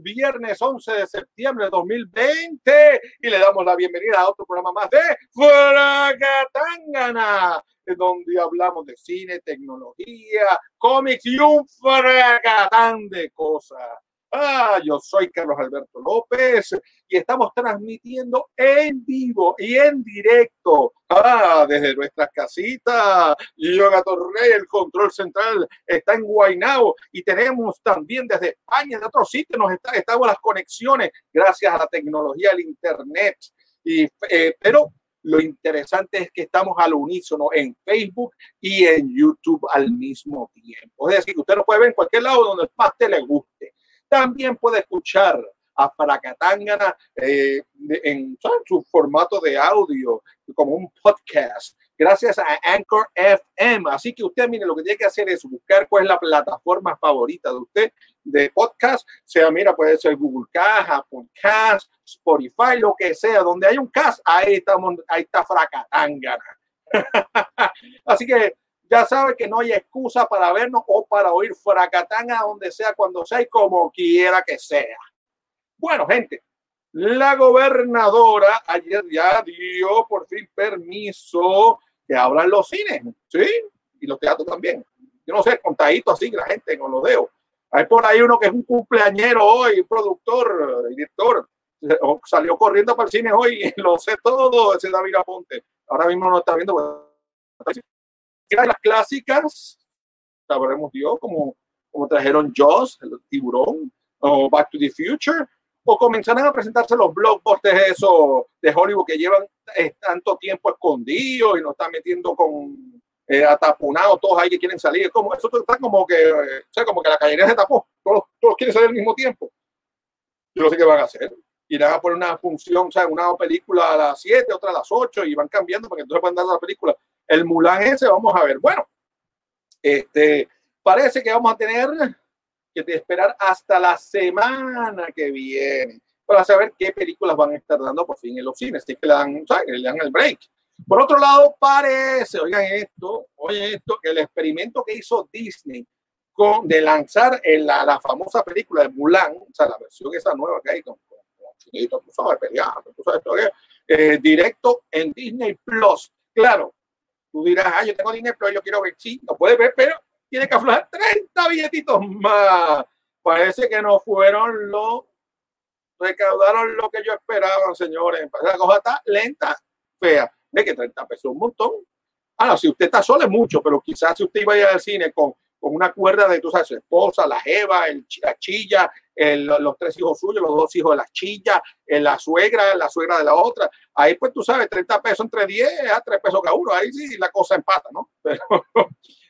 Viernes 11 de septiembre de 2020 y le damos la bienvenida a otro programa más de Fracatangana, donde hablamos de cine, tecnología, cómics y un fracatán de cosas. Ah, yo soy Carlos Alberto López y estamos transmitiendo en vivo y en directo ah, desde nuestras casitas. Yo, Torrey, el control central está en Guaynabo y tenemos también desde España, de otros sitios, nos está, estamos las conexiones gracias a la tecnología del Internet. Y, eh, pero lo interesante es que estamos al unísono en Facebook y en YouTube al mismo tiempo. Es decir, usted lo puede ver en cualquier lado donde más te le guste. También puede escuchar a Fracatangana eh, en, su formato de audio, como un podcast, gracias a Anchor FM. Así que usted, mire, lo que tiene que hacer es buscar cuál es la plataforma favorita de usted de podcast, sea, mira, puede ser Google Cast, Apple Cast, Spotify, lo que sea, donde hay un cast, ahí estamos, ahí está Fracatangana. Así que ya sabe que no hay excusa para vernos o para oír fracatanga donde sea, cuando sea y como quiera que sea. Bueno, gente, la gobernadora ayer ya dio por fin permiso que abran los cines, ¿sí? Y los teatros también. Yo no sé, contadito así, la gente no lo veo. Hay por ahí uno que es un cumpleañero hoy, productor, director, salió corriendo para el cine hoy, lo sé todo, ese David Aponte. Ahora mismo no está viendo, las clásicas, sabremos Dios, como, como trajeron Jaws, el tiburón, o Back to the Future, o comenzarán a presentarse los blockbusters eso de Hollywood que llevan eh, tanto tiempo escondidos y nos están metiendo con eh, atapunados todos ahí que quieren salir. como, eso está como que, eh, o sea, como que la calle se tapó, todos, todos quieren salir al mismo tiempo. Yo no sé qué van a hacer. Irán a poner una función, o sea, una película a las 7, otra a las 8 y van cambiando para que entonces puedan dar la película el Mulan ese, vamos a ver. Bueno, este, parece que vamos a tener que esperar hasta la semana que viene para saber qué películas van a estar dando por fin en los cines, que le dan, le dan el break. Por otro lado, parece, oigan esto, oigan esto, el experimento que hizo Disney con, de lanzar la, la, famosa película de Mulan, o sea, la versión esa nueva que hay con, con, con tú sabes, peleando, tú sabes, eh, directo en Disney Plus. Claro, Tú dirás, ah, yo tengo dinero, pero yo quiero ver. Sí, lo puedes ver, pero tiene que aflojar 30 billetitos más. Parece que no fueron los recaudaron lo que yo esperaba, señores. La cosa está lenta, fea. Ve que 30 pesos un montón. Ahora, si usted está solo es mucho, pero quizás si usted iba a ir al cine con, con una cuerda de tu su esposa, la jeva, el, la chilla, los tres hijos suyos, los dos hijos de la chilla, la suegra, la suegra de la otra. Ahí pues tú sabes, 30 pesos entre 10 a 3 pesos cada uno. Ahí sí la cosa empata, ¿no? Pero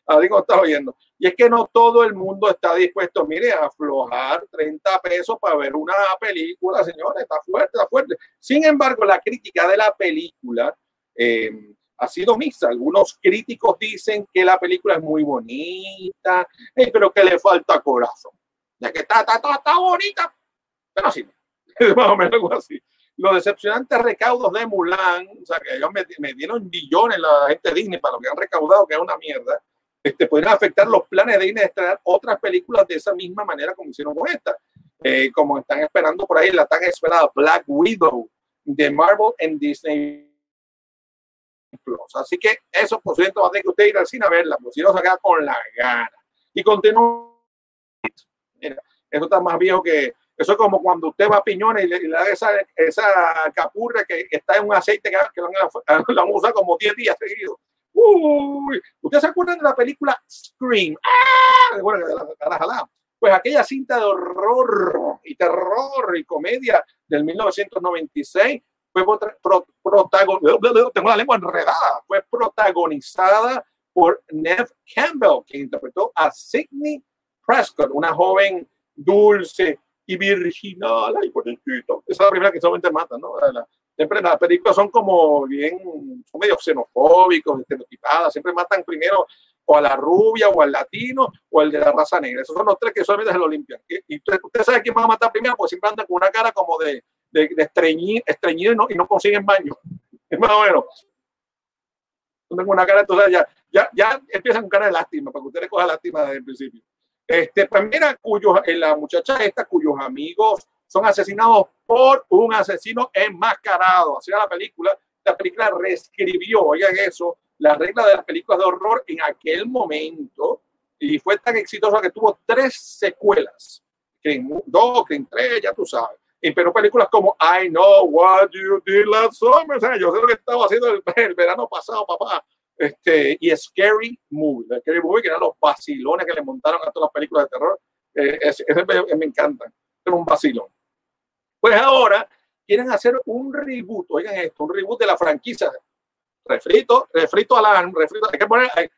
ahí como estás oyendo. Y es que no todo el mundo está dispuesto, mire, a aflojar 30 pesos para ver una película, señores. Está fuerte, está fuerte. Sin embargo, la crítica de la película eh, ha sido mixta. Algunos críticos dicen que la película es muy bonita, eh, pero que le falta corazón ya que está, está, está, bonita, pero sí, más o menos algo así. Los decepcionantes recaudos de Mulan, o sea, que ellos me, dieron billones la gente de Disney para lo que han recaudado, que es una mierda, este, podrían afectar los planes de Disney de estrenar otras películas de esa misma manera como hicieron con esta. Eh, como están esperando por ahí la tan esperada Black Widow de Marvel en Disney Plus. Así que eso, por cierto, va a tener que usted ir al cine a verla, pues si no se queda con la gana. Y continúa Mira, eso está más viejo que. Eso es como cuando usted va a piñones y le, da esa, esa capurra que, está en un aceite que, que van a, la usar como 10 días seguidos. Uy, ¿Ustedes se acuerdan de la película Scream? ¡Ah! Bueno, pues aquella cinta de horror y terror y comedia del 1996 fue protagonizada, tengo la lengua enredada, fue protagonizada por Nev Campbell, que interpretó a Sidney Prescott, una joven dulce y virginal, ay, bonito. Esa es la primera que solamente mata, ¿no? La, siempre las películas son como bien, son medio xenofóbicos, estereotipadas, siempre matan primero o a la rubia o al latino o al de la raza negra. Esos son los tres que solamente se lo limpian. Y, usted, sabe quién va a matar primero, pues siempre andan con una cara como de, de, de estreñido, y, no, y no consiguen baño. Es más o menos. Tengo una cara, entonces ya, ya, ya empiezan con cara de lástima, para que usted le coja lástima desde el principio. Este, pues mira, cuyo, eh, la muchacha esta, cuyos amigos son asesinados por un asesino enmascarado. Así era la película. La película reescribió, oigan eso, la regla de las películas de horror en aquel momento y fue tan exitosa que tuvo tres secuelas. Scream 2, Scream 3, ya tú sabes. Pero películas como I Know What You Did Last Summer, o sea, yo sé lo que estaba haciendo el, el verano pasado, papá. Este, y Scary Movie, Scary Movie, que eran los vacilones que le montaron a todas las películas de terror. Eh, ese, me, me encantan. Era un vacilón. Pues ahora quieren hacer un reboot, oigan esto, un reboot de la franquicia. Refrito, refrito a la, refrito, hay que poner, hay,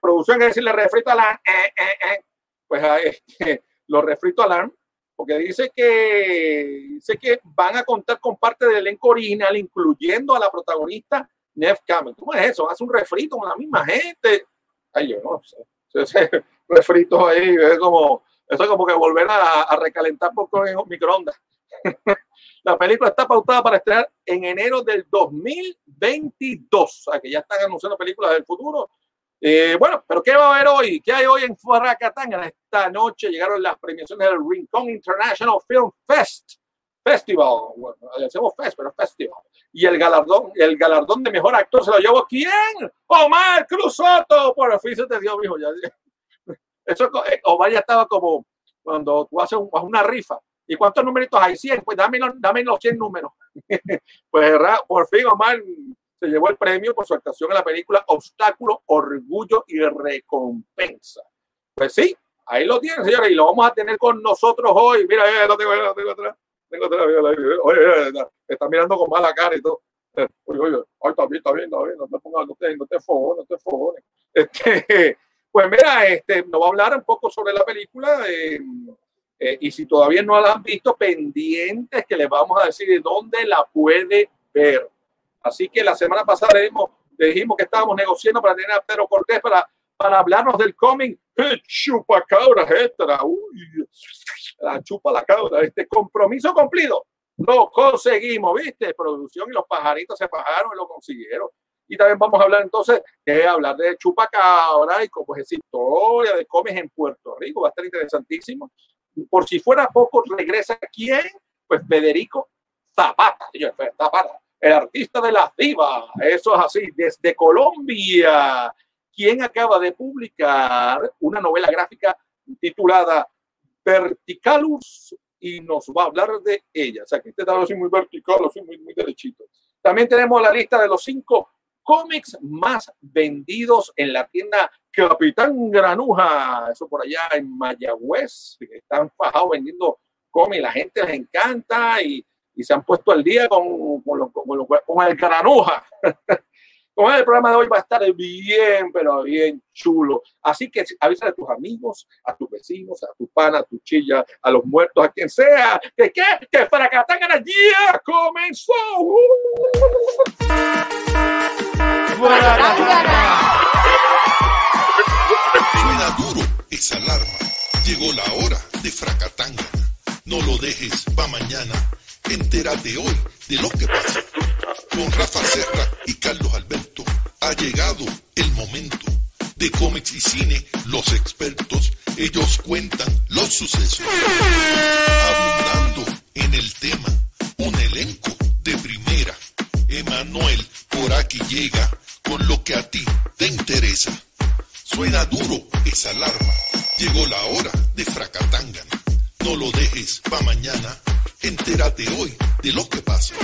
producción que decirle refrito a la, eh, eh, eh. pues este, los refrito alarm, porque dice que dice que van a contar con parte del elenco original, incluyendo a la protagonista Nev Campbell. ¿Cómo es eso? Hace un refrito con la misma gente. Ay, yo no sé. Ese refrito ahí es como, eso es como que volver a, a recalentar poco en microondas. la película está pautada para estrenar en enero del 2022. O sea, que ya están anunciando películas del futuro. Eh, bueno, pero ¿qué va a haber hoy? ¿Qué hay hoy en Fuaracatanga? Esta noche llegaron las premiaciones del Rincon International Film Fest. Festival, bueno, decimos fest, pero festival. Y el galardón, el galardón de mejor actor se lo llevó quién? Omar Cruzoto. Por fin se te dio, mijo. Ya. Eso, eh, Omar ya estaba como cuando tú haces una rifa. ¿Y cuántos numeritos hay? 100. Pues dame, dame los 100 números. pues por fin Omar se llevó el premio por su actuación en la película Obstáculo, Orgullo y Recompensa. Pues sí, ahí lo tienen, señores, y lo vamos a tener con nosotros hoy. Mira, eh, lo tengo, lo tengo atrás. Tengo atrás, oye, está mirando con mala cara y todo. Oye, oye, ay, está bien, está bien, está bien, no te pongas, no te, no te fogones, no te fogones. Este, pues mira, este, nos va a hablar un poco sobre la película. Eh, eh, y si todavía no la han visto, pendientes que les vamos a decir de dónde la puede ver. Así que la semana pasada dijimos, dijimos que estábamos negociando para tener a Pedro Cortés para, para hablarnos del cómic Chupa Cabra, extra. Uy, la chupa la cabra. Este compromiso cumplido. Lo conseguimos, ¿viste? Producción y los pajaritos se bajaron y lo consiguieron. Y también vamos a hablar entonces de hablar de Chupacabra y cómo es esa historia de cómics en Puerto Rico. Va a estar interesantísimo. Por si fuera poco, regresa quién? Pues Federico Zapata. Zapata el artista de las divas. Eso es así, desde Colombia, quien acaba de publicar una novela gráfica titulada Verticalus y nos va a hablar de ella. O sea, que este está así muy vertical, así muy, muy derechito. También tenemos la lista de los cinco cómics más vendidos en la tienda Capitán Granuja, eso por allá en Mayagüez, que están fajados vendiendo cómics, la gente les encanta y y se han puesto al día con, con, con, con el granuja. con el programa de hoy va a estar bien, pero bien chulo. Así que avisa a tus amigos, a tus vecinos, a tu pana, a tu chilla, a los muertos, a quien sea, que qué, que que el día comenzó. Suena duro esa alarma. Llegó la hora de fracatanga. No lo dejes pa' mañana Entérate hoy de lo que pasa. Con Rafa Serra y Carlos llegado el momento. De cómics y cine, los expertos, ellos cuentan los sucesos. Abundando en el tema, un elenco de primera. Emanuel por aquí llega con lo que a ti te interesa. Suena duro esa alarma. Llegó la hora de Fracatangana. No lo dejes pa' mañana Entérate hoy de lo que pasa.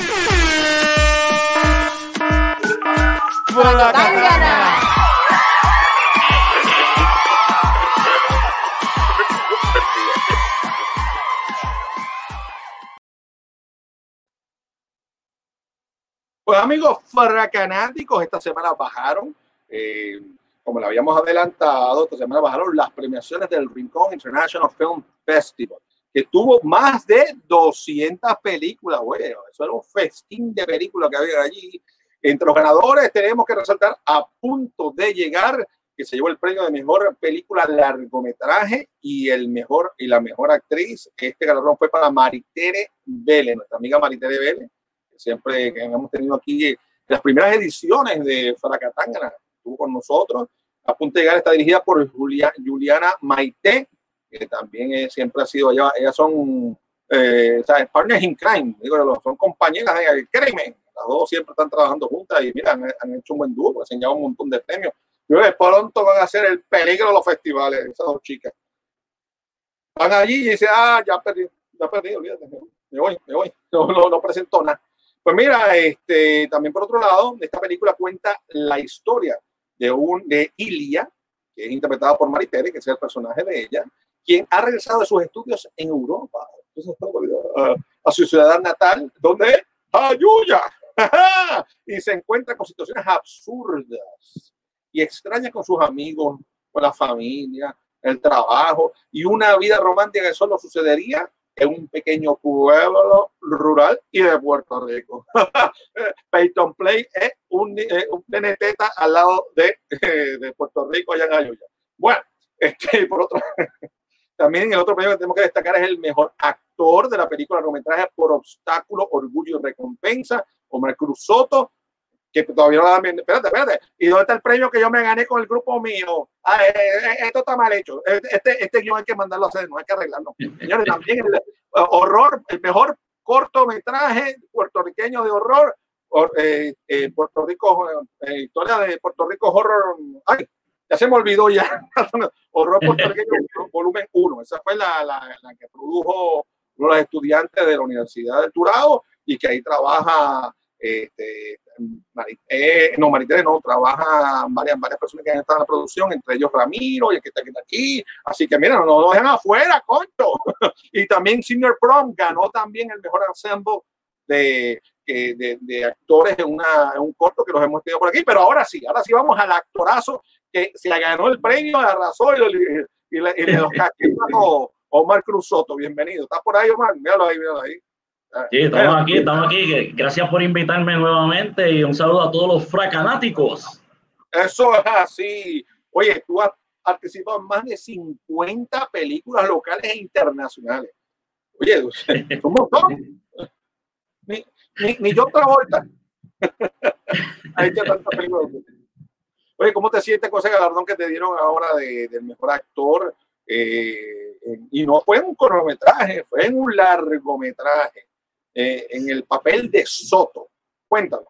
Amigos fracanáticos, esta semana bajaron, eh, como le habíamos adelantado, esta semana bajaron las premiaciones del Rincón International Film Festival que tuvo más de 200 películas, güey. Eso era un festín de películas que había allí. Entre los ganadores tenemos que resaltar a punto de llegar que se llevó el premio de mejor película largometraje y el mejor y la mejor actriz. Este galardón fue para Maritere Vélez, nuestra amiga Maritere Vélez, que siempre que hemos tenido aquí las primeras ediciones de Fracatangana, estuvo con nosotros. A punto de llegar está dirigida por Julia, Juliana Maite que también siempre ha sido, ellas, ellas son eh, partners in crime, digo, son compañeras de crimen, las dos siempre están trabajando juntas y mira, han, hecho un buen dúo, han enseñado un montón de premios. Yo pronto van a ser el peligro de los festivales, esas dos chicas. Van allí y dicen, ah, ya perdí, ya perdí, olvídate, me voy, me voy, no, no, no presento nada. Pues mira, este, también por otro lado, esta película cuenta la historia de, un, de Ilia, que es interpretada por Maritere, que es el personaje de ella, quien ha regresado de sus estudios en Europa, a, su ciudad natal, donde Ayuya, y se encuentra con situaciones absurdas y extrañas con sus amigos, con la familia, el trabajo y una vida romántica que solo sucedería en un pequeño pueblo rural y de Puerto Rico. Peyton Play es un, eh, al lado de, de, Puerto Rico, allá en Ayuya. Bueno, este, por otro también el otro premio que tenemos que destacar es el mejor actor de la película largometraje por obstáculo, orgullo y recompensa, Omar Cruz Soto, que todavía no la dan. Espérate, espérate. ¿Y dónde está el premio que yo me gané con el grupo mío? Ah, eh, eh, esto está mal hecho. Este, este guion hay que mandarlo a hacer, no hay que arreglarlo. Señores, también el eh, horror, el mejor cortometraje puertorriqueño de horror, eh, Puerto Rico, historia de Puerto Rico Horror. Ay, ya se me olvidó ya. horror puertorriqueño, volumen 1. Esa fue la, la, la que produjo uno de los estudiantes de la Universidad del Turado y que ahí trabaja este, eh, no, Maritere no, trabaja varias, varias personas que han estado en la producción, entre ellos Ramiro y el que está aquí. Así que mira, no nos dejan afuera, coño. y también Senior Prom ganó también el mejor ensemble de, de, de actores en, una, en, un corto que los hemos tenido por aquí. Pero ahora sí, ahora sí vamos al actorazo que se ganó el premio, arrasó y, y, y, y los Omar Cruz Soto. Bienvenido. ¿Estás por ahí, Omar? Míralo ahí, míralo ahí. Sí, estamos aquí, estamos aquí. Gracias por invitarme nuevamente y un saludo a todos los fracanáticos. Eso es así. Oye, tú has participado en más de 50 películas locales e internacionales. Oye, un montón. Ni, ni, ni yo Travolta. Oye, ¿cómo te sientes con ese galardón que te dieron ahora de, del mejor actor? Eh, y no fue en un cronometraje, fue en un largometraje. Eh, en el papel de Soto. Cuéntame.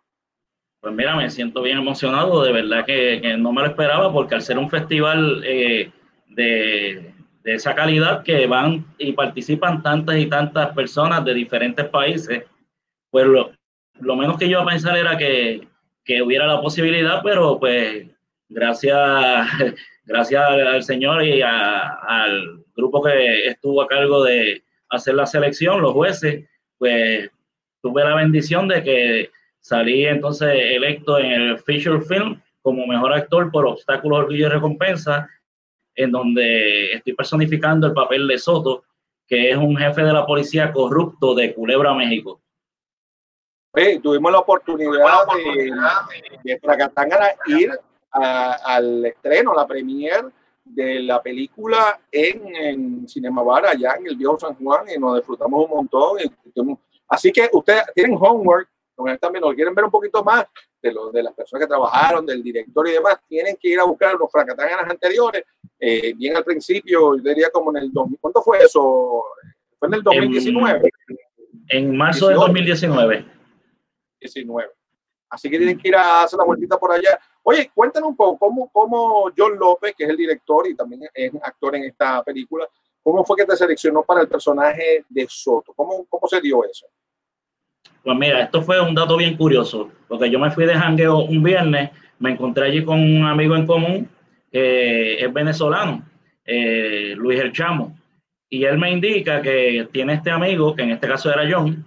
Pues mira, me siento bien emocionado, de verdad que, no me lo esperaba, porque al ser un festival eh, de, esa calidad que van y participan tantas y tantas personas de diferentes países, pues lo, menos que yo iba a pensar era que, hubiera la posibilidad, pero pues gracias, gracias al Señor y al grupo que estuvo a cargo de hacer la selección, los jueces, pues tuve la bendición de que salí entonces electo en el Feature Film como mejor actor por Obstáculos, Orgullo y Recompensa, en donde estoy personificando el papel de Soto, que es un jefe de la policía corrupto de Culebra, México. tuvimos la oportunidad, de, de, ir al estreno, la premier de la película en, en Cinema Bar, allá en el viejo San Juan, y nos disfrutamos un montón. así que ustedes tienen homework, también lo quieren ver un poquito más de, lo, de las personas que trabajaron, del director y demás, tienen que ir a buscar los fracatanganas anteriores. Eh, bien al principio, yo diría como en el 2000, ¿cuánto fue eso? ¿Fue en el 2019? En, marzo de 2019. 19. Así que tienen que ir a hacer la vueltita por allá. Oye, cuéntanos un poco cómo, cómo John López, que es el director y también es actor en esta película, cómo fue que te seleccionó para el personaje de Soto. ¿Cómo, cómo se dio eso? Pues mira, esto fue un dato bien curioso, porque yo me fui de jangueo un viernes, me encontré allí con un amigo en común, que es venezolano, eh, Luis El Chamo, y él me indica que tiene este amigo, que en este caso era John,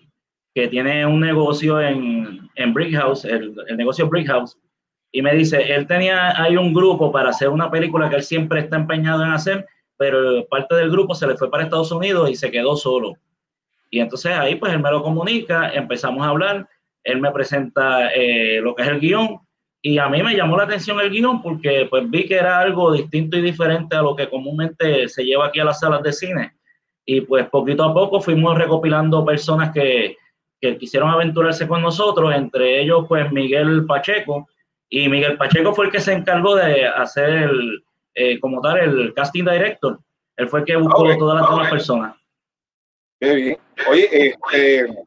que tiene un negocio en, en Brick House, el, el negocio Brick House, y me dice, él tenía hay un grupo para hacer una película que él siempre está empeñado en hacer, pero parte del grupo se le fue para Estados Unidos y se quedó solo. Y entonces ahí pues él me lo comunica, empezamos a hablar, él me presenta eh, lo que es el guion y a mí me llamó la atención el guion porque pues vi que era algo distinto y diferente a lo que comúnmente se lleva aquí a las salas de cine. Y pues poquito a poco fuimos recopilando personas que, que quisieron aventurarse con nosotros, entre ellos pues Miguel Pacheco, y Miguel Pacheco fue el que se encargó de hacer el, eh, como tal el casting director. Él fue el que buscó Ok, todas las demás ok. personas. Qué bien. Oye, este,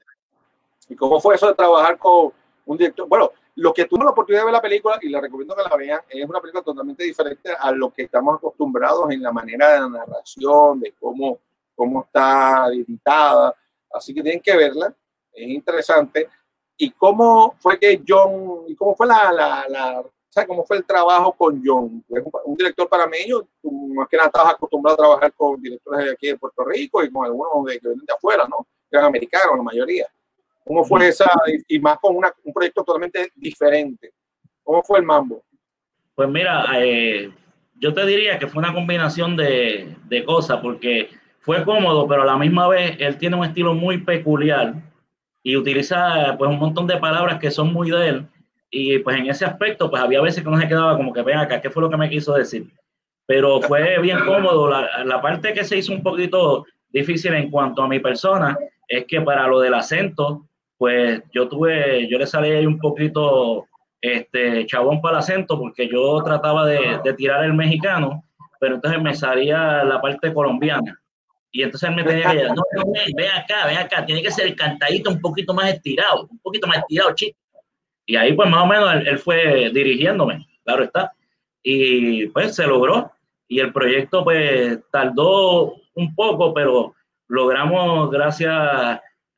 ¿y cómo fue eso de trabajar con un director? Bueno, los que tuvieron la oportunidad de ver la película, y les recomiendo que la vean, es una película totalmente diferente a lo que estamos acostumbrados en la manera de la narración, de cómo, cómo está editada. Así que tienen que verla, es interesante. ¿Y cómo fue que John, y cómo fue la, la, sea, cómo fue el trabajo con John? ¿Es un, director panameño? Tú más que nada estabas acostumbrado a trabajar con directores de aquí de Puerto Rico y con algunos de, que vienen de afuera, ¿no? Que eran americanos, la mayoría. ¿Cómo fue esa, y, y más con una, un proyecto totalmente diferente? ¿Cómo fue el mambo? Pues mira, eh, yo te diría que fue una combinación de, de cosas, porque fue cómodo, pero a la misma vez él tiene un estilo muy peculiar y utiliza pues un montón de palabras que son muy de él. Y pues en ese aspecto, pues había veces que no se quedaba como que ven acá, ¿qué fue lo que me quiso decir? Pero fue bien cómodo. La, la parte que se hizo un poquito difícil en cuanto a mi persona es que para lo del acento, pues yo tuve, yo le salí un poquito este chabón para el acento porque yo trataba de, de tirar el mexicano, pero entonces me salía la parte colombiana. Y entonces él me tenía que no, no, ven, ven acá, ven acá, tiene que ser el cantadito un poquito más estirado, un poquito más estirado, chico. Y ahí pues más o menos él, él, fue dirigiéndome, claro está. Y pues se logró. Y el proyecto pues tardó un poco, pero logramos gracias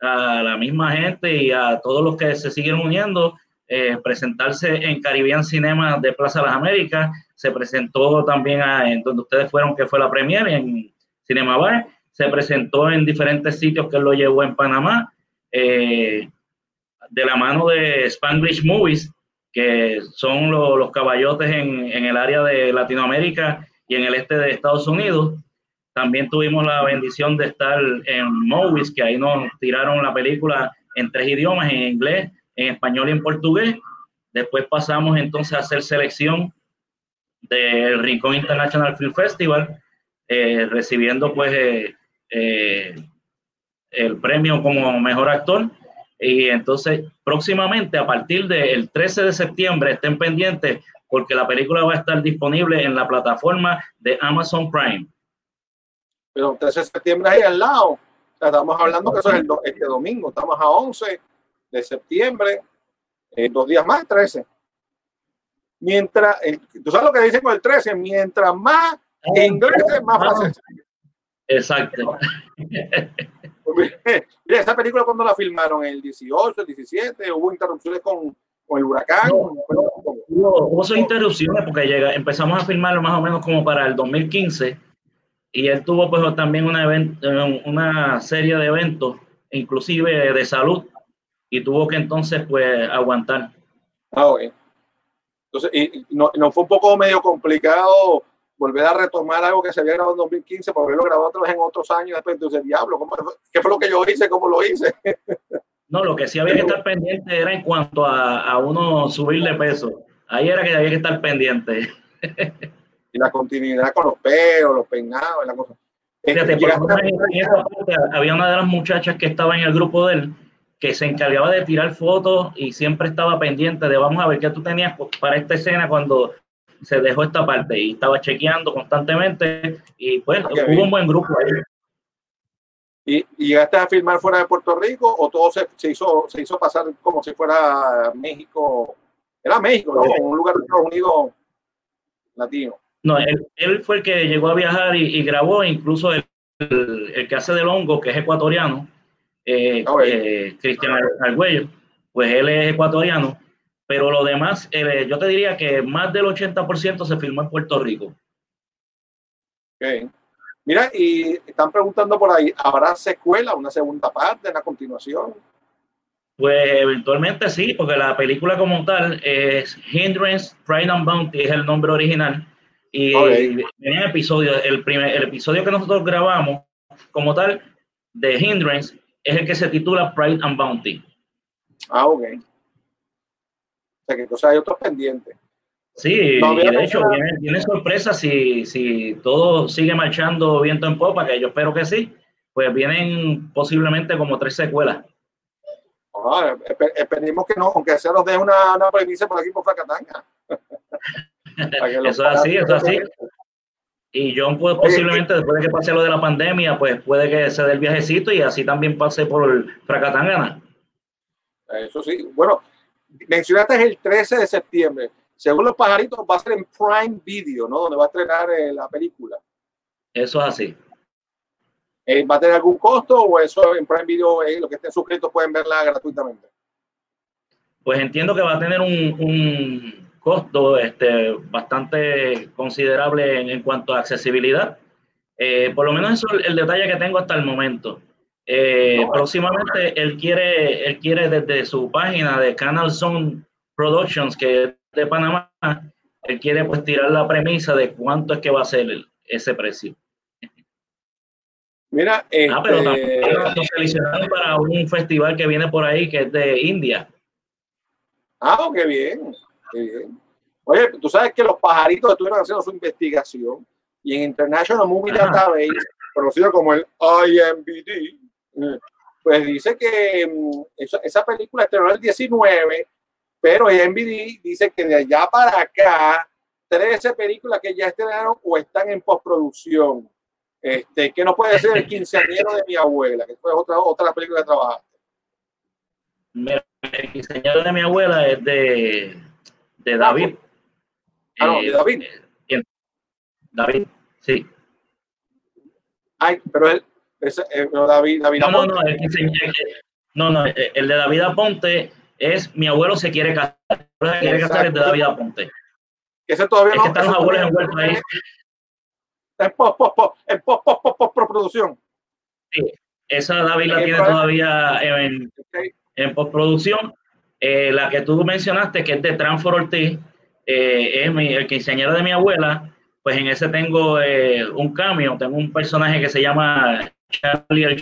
a la misma gente y a todos los que se siguen uniendo, eh, presentarse en Caribbean Cinema de Plaza Las Américas. Se presentó también a, en donde ustedes fueron, que fue la premier, en Cinema Bar. Se presentó en diferentes sitios que lo llevó en Panamá. Eh, de la mano de Spanglish Movies, que son lo, los caballotes en, en, el área de Latinoamérica y en el este de Estados Unidos. También tuvimos la bendición de estar en Movies, que ahí nos tiraron la película en tres idiomas, en inglés, en español y en portugués. Después pasamos entonces a hacer selección del Rincón International Film Festival, eh, recibiendo pues eh, eh, el premio como mejor actor. Y entonces próximamente, a partir del 13 de septiembre, estén pendientes porque la película va a estar disponible en la plataforma de Amazon Prime. Pero 13 de septiembre ahí al lado. O sea, estamos hablando que eso es el do, este domingo. Estamos a 11 de septiembre, eh, dos días más, 13. Mientras, el, tú sabes lo que dicen con el 13, mientras más ingleses, más franceses. Exacto. Mira, esa película cuando la filmaron, el 18, el 17, hubo interrupciones con, con el huracán. No, hubo, hubo sus interrupciones porque llega, empezamos a filmarlo más o menos como para el 2015 y él tuvo pues también una, event, una serie de eventos, inclusive de salud, y tuvo que entonces pues aguantar. Ah, ok. Entonces, y, no, no fue un poco medio complicado volver a retomar algo que se había grabado en 2015 para haberlo grabado otra vez en otros años después entonces diablo ¿cómo, qué fue lo que yo hice cómo lo hice no lo que sí había que estar pendiente era en cuanto a, a uno subir de peso. Ahí era que había que estar pendiente. Y la continuidad con los pelos los peinados la cosa. Fíjate, en esa parte, había una de las muchachas que estaba en el grupo de él que se encargaba de tirar fotos y siempre estaba pendiente de vamos a ver qué tú tenías para esta escena cuando se dejó esta parte y estaba chequeando constantemente y pues okay, hubo bien. un buen grupo ahí. ¿Y, ¿Y, llegaste a filmar fuera de Puerto Rico o todo se, se, hizo, se hizo pasar como si fuera México? Era México, ¿no? un lugar de Estados Unidos latino. No, él, él, fue el que llegó a viajar y, y grabó, incluso el, el, el, que hace del hongo, que es ecuatoriano, eh, okay. eh, Cristian Argüello, pues él es ecuatoriano pero lo demás, eh, yo te diría que más del 80% se filmó en Puerto Rico. Okay. Mira, y están preguntando por ahí, ¿habrá secuela, una segunda parte, una continuación? Pues eventualmente sí, porque la película como tal es Hindrance, Pride and Bounty, es el nombre original. Y okay. en episodio, el, primer, el episodio que nosotros grabamos como tal de Hindrance es el que se titula Pride and Bounty. Ah, ok sea que entonces hay otros pendientes. Sí, no, y de hecho viene, viene, sorpresa si, si todo sigue marchando viento en popa, que yo espero que sí, pues vienen posiblemente como tres secuelas. Ah, esperemos que no, aunque se nos dé una, una premisa por aquí por Flacatanga. eso es así, eso es así. Y John, pues, posiblemente después de que pase lo de la pandemia, pues puede que se dé el viajecito y así también pase por Fracatangana. Eso sí. Bueno, mencionaste el 13 de septiembre. Según los pajaritos, va a ser en Prime Video, ¿no? Donde va a estrenar eh, la película. Eso es así. Eh, ¿Va a tener algún costo o eso en Prime Video, eh, los que estén suscritos pueden verla gratuitamente? Pues entiendo que va a tener un, costo este, bastante considerable en, cuanto a accesibilidad. por lo menos eso es el detalle que tengo hasta el momento. Próximamente él quiere, él quiere desde su página de Canal Zone Productions, que es de Panamá, él quiere pues tirar la premisa de cuánto es que va a ser ese precio. Mira, ah, pero también este, para un festival que viene por ahí que es de India. Ah, qué bien, qué bien. Oye, tú sabes que los pajaritos estuvieron haciendo su investigación y en International Movie Database, conocido como el IMBD, eh, pues dice que mm, esa, película estrenó el 19 pero MVD dice que de allá para acá, 13 películas que ya estrenaron o están en postproducción. Este, que no puede ser el quinceañero de mi abuela, que fue otra, otra película que trabajaste. El quinceañero de mi abuela es de, de ah, David. Ah, no, de eh, David. Eh, David, sí. Ay, pero él, ese, eh, David, David no, no, no, el, no, no, el de David Aponte es mi abuelo se quiere casar. Se quiere casar es de David Aponte. Ese todavía es no. Que están los abuelos envueltos ahí. En post, post, post, post, post, post, post, producción. Sí, esa David la tiene todavía en, en postproducción. Eh, la que tú mencionaste, que es de Transfor Ortiz, eh, es mi, el quinceañero de mi abuela. Pues en ese tengo eh, un cambio, tengo un personaje que se llama Charlie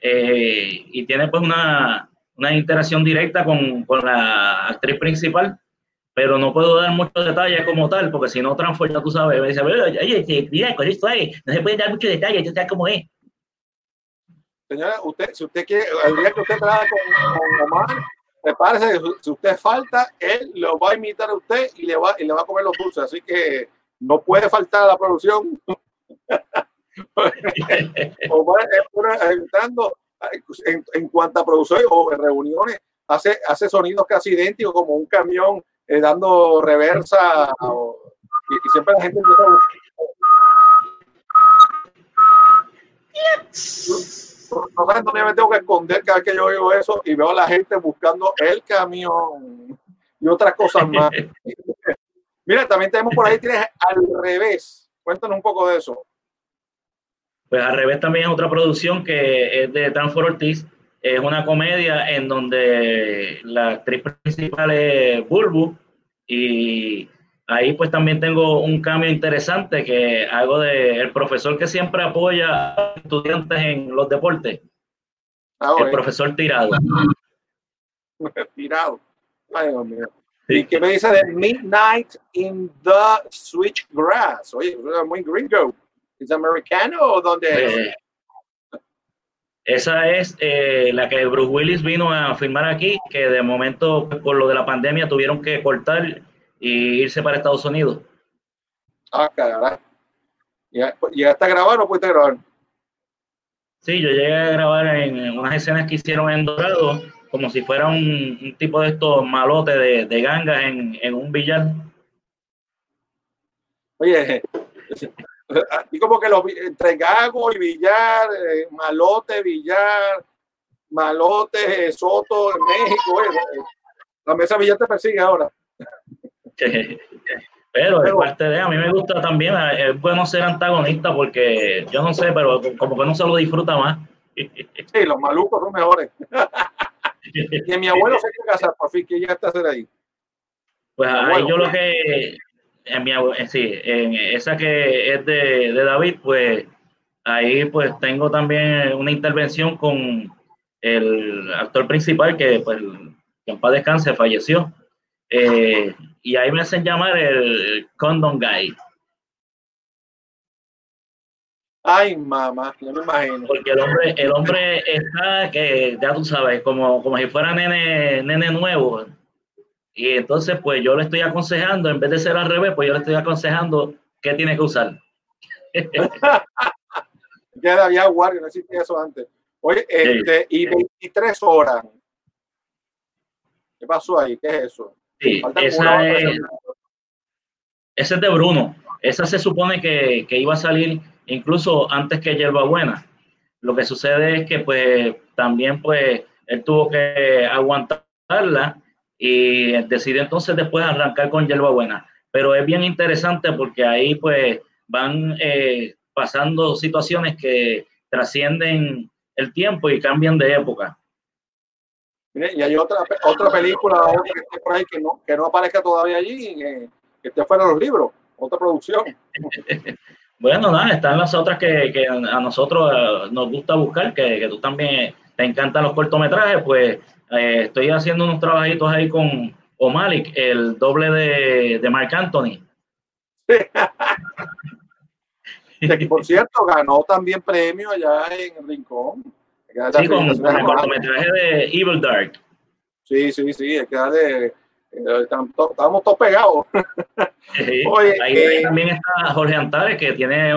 eh, y tiene pues una, una interacción directa con, con, la actriz principal, pero no puedo dar muchos detalles como tal, porque si no transforma, tú sabes, me dice, oye, mira, con esto ahí, no se pueden dar muchos detalles, tú sabes cómo es. Señora, usted, si usted quiere, el día que usted trabaja con, con Omar, prepárese, si usted falta, él lo va a imitar a usted y le va, y le va a comer los dulces, así que no puede faltar a la producción. Omar es evitando en, en cuanto a producción o reuniones, hace, hace sonidos casi idénticos como un camión eh, dando reversa y, siempre la gente empieza a no sabes dónde me tengo que esconder cada vez que yo oigo eso y veo a la gente buscando el camión y otras cosas más. Mira, también tenemos por ahí, tienes al revés. Cuéntanos un poco de eso. Pues al revés también es otra producción que es de Transfor Ortiz. Es una comedia en donde la actriz principal es Bulbu y ahí pues también tengo un cambio interesante que hago de el profesor que siempre apoya a estudiantes en los deportes. Ah, el profesor Tirado. Tirado. Ay, Dios mío. ¿Y qué me dice de Midnight in the Switchgrass? Oye, muy gringo. ¿Es americano o dónde es? Eh, esa es eh, la que Bruce Willis vino a filmar aquí, que de momento, por lo de la pandemia, tuvieron que cortar y irse para Estados Unidos. Ah, caray. ¿Llegaste a grabar o pudiste grabar? Sí, yo llegué a grabar en unas escenas que hicieron en Dorado, como si fuera un, tipo de estos malotes de, de gangas en, en un billar. Oye, y como que los entre Gago y Villar, eh, Malote, Villar, Malote, Soto en México, eh, la mesa Villar te persigue ahora. Pero es parte de, a mí me gusta también, eh, es bueno ser antagonista porque yo no sé, pero como que no se lo disfruta más. Sí, los malucos son mejores. y mi abuelo se quiere casar, por fin, que ya está hacer ahí. Pues ahí yo lo que en mi, sí, en esa que es de, de, David, pues ahí pues tengo también una intervención con el actor principal que pues en paz descanse falleció. Eh, y ahí me hacen llamar el Condom Guy. Ay, mamá, no me imagino. Porque el hombre, el hombre está que ya tú sabes, como, como si fuera nene, nene nuevo y entonces, pues yo le estoy aconsejando, en vez de ser al revés, pues yo le estoy aconsejando qué tiene que usar. ya había guardia, no existía eso antes. Oye, este, y 23 horas. ¿Qué pasó ahí? ¿Qué es eso? Sí, esa es, ese es de Bruno. Esa se supone que, que iba a salir incluso antes que Yerba Buena. Lo que sucede es que pues también pues él tuvo que aguantarla y decide entonces después arrancar con Yerba Buena. Pero es bien interesante porque ahí pues van eh, pasando situaciones que trascienden el tiempo y cambian de época. y hay otra, otra película que esté por ahí que no, que no aparezca todavía allí, que, que esté fuera de los libros, otra producción. bueno, nada, están las otras que, que a nosotros eh, nos gusta buscar, que, que, tú también te encantan los cortometrajes, pues eh, estoy haciendo unos trabajitos ahí con O'Malik, el doble de, de Mark Anthony. que por cierto ganó también premio allá en el Rincón. Sí, con, el cortometraje de Evil Dark. Sí, sí, sí, es que de, eh, estamos todos pegados. Oye, ahí, eh, también está Jorge Antares, que tiene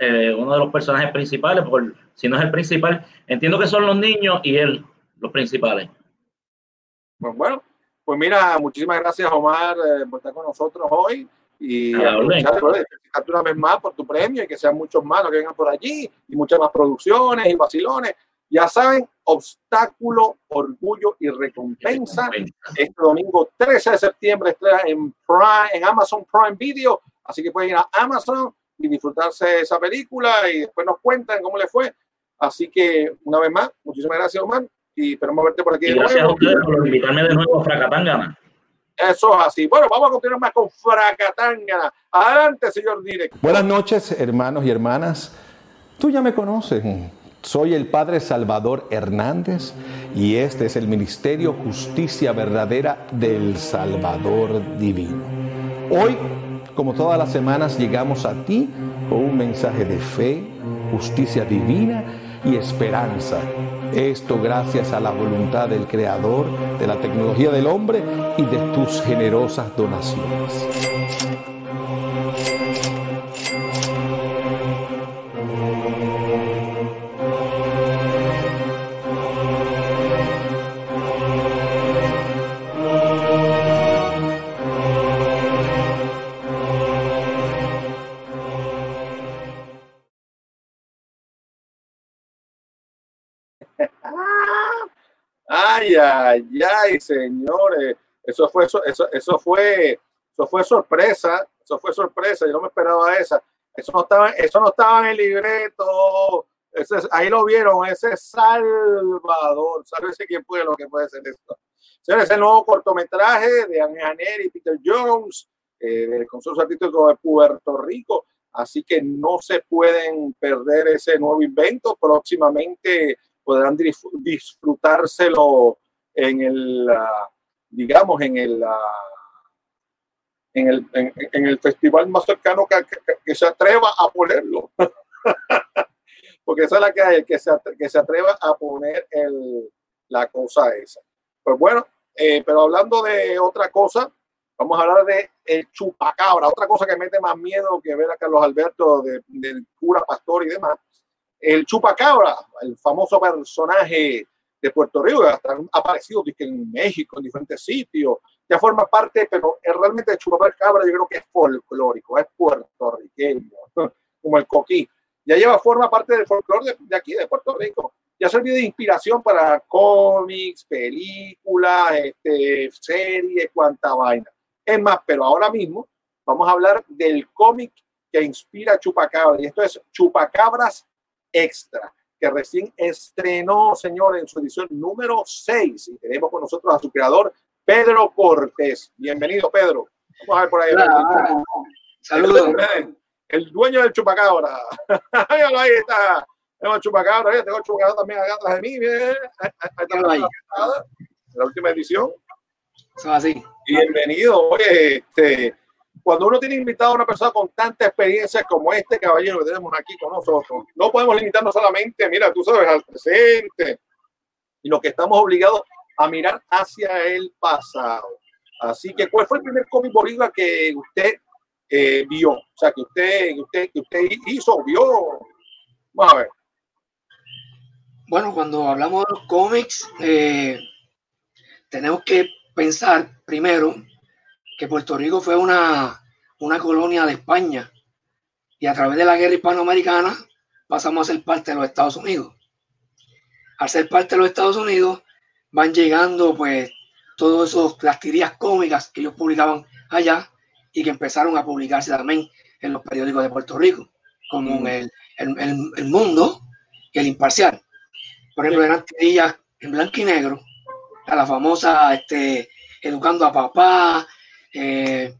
eh, uno de los personajes principales, por, si no es el principal, entiendo que son los niños y él, los principales. Pues bueno, pues mira, muchísimas gracias Omar por estar con nosotros hoy y una vez más por tu premio y que sean muchos más los que vengan por allí y muchas más producciones y vacilones. Ya saben, obstáculo, orgullo y recompensa. Este domingo 13 de septiembre estrena en, Prime, en Amazon Prime Video, así que pueden ir a Amazon y disfrutarse de esa película y después nos cuentan cómo le fue. Así que una vez más, muchísimas gracias, Omar, y esperamos verte por aquí. gracias a ustedes por invitarme de nuevo a Fracatangana. Eso es así. Bueno, vamos a continuar más con Fracatangana. Adelante, señor director. Buenas noches, hermanos y hermanas. Tú ya me conoces. Soy el Padre Salvador Hernández y este es el Ministerio Justicia Verdadera del Salvador Divino. Hoy, como todas las semanas, llegamos a ti con un mensaje de fe, justicia divina y esperanza esto gracias a la voluntad del Creador, de la tecnología del hombre y de tus generosas donaciones. Ay, ay, ay, señores. Eso fue, eso, eso, fue, eso fue sorpresa. Eso fue sorpresa. Yo no me esperaba esa. Eso no estaba, eso no estaba en el libreto. Ese, ahí lo vieron, ese Salvador. ¿Sabes quién puede lo que puede ser esto? Señores, el nuevo cortometraje de Anne y Peter Jones, eh, del Consorcio Artístico de Puerto Rico. Así que no se pueden perder ese nuevo invento. Próximamente podrán disfrutárselo en el, ah, digamos, en el, ah, en el, en, el festival más cercano que, que, se atreva a ponerlo. Porque esa es la que hay, que se, que se atreva a poner el, la cosa esa. Pues bueno, eh, pero hablando de otra cosa, vamos a hablar de el chupacabra, otra cosa que mete más miedo que ver a Carlos Alberto del de cura pastor y demás el chupacabra, el famoso personaje de Puerto Rico, que ha aparecido en México, en diferentes sitios, ya forma parte, pero realmente el chupacabra yo creo que es folclórico, es puertorriqueño, como el coquí. Ya lleva forma parte del folclore de, aquí, de Puerto Rico. Ya ha servido de inspiración para cómics, películas, este, series, cuanta vaina. Es más, pero ahora mismo vamos a hablar del cómic que inspira Chupacabra. Y esto es Chupacabras Extra, que recién estrenó, señor, en su edición número 6. Y tenemos con nosotros a su creador, Pedro Cortés. Bienvenido, Pedro. Vamos a ver por ahí. Saludos. El, dueño del chupacabra. ahí está. Tengo el chupacabra, tengo el chupacabra también acá atrás de mí. Ahí está la, la última edición. Son así. Bienvenido. Oye, este, cuando uno tiene invitado a una persona con tanta experiencia como este caballero que tenemos aquí con nosotros, no podemos limitarnos solamente, mira, tú sabes, al presente, sino que estamos obligados a mirar hacia el pasado. Así que, ¿cuál fue el primer cómic boricua que usted eh, vio, o sea, que usted, que usted, que usted hizo, vio. Vamos a ver. Bueno, cuando hablamos de los cómics, eh, tenemos que pensar primero que Puerto Rico fue una, una colonia de España y a través de la guerra hispanoamericana pasamos a ser parte de los Estados Unidos. Al ser parte de los Estados Unidos van llegando pues todas las tirías cómicas que ellos publicaban allá y que empezaron a publicarse también en los periódicos de Puerto Rico, como el, el, el Mundo y el Imparcial. Por ejemplo, eran tirillas en blanco y negro, a la famosa este, Educando a Papá. Eh,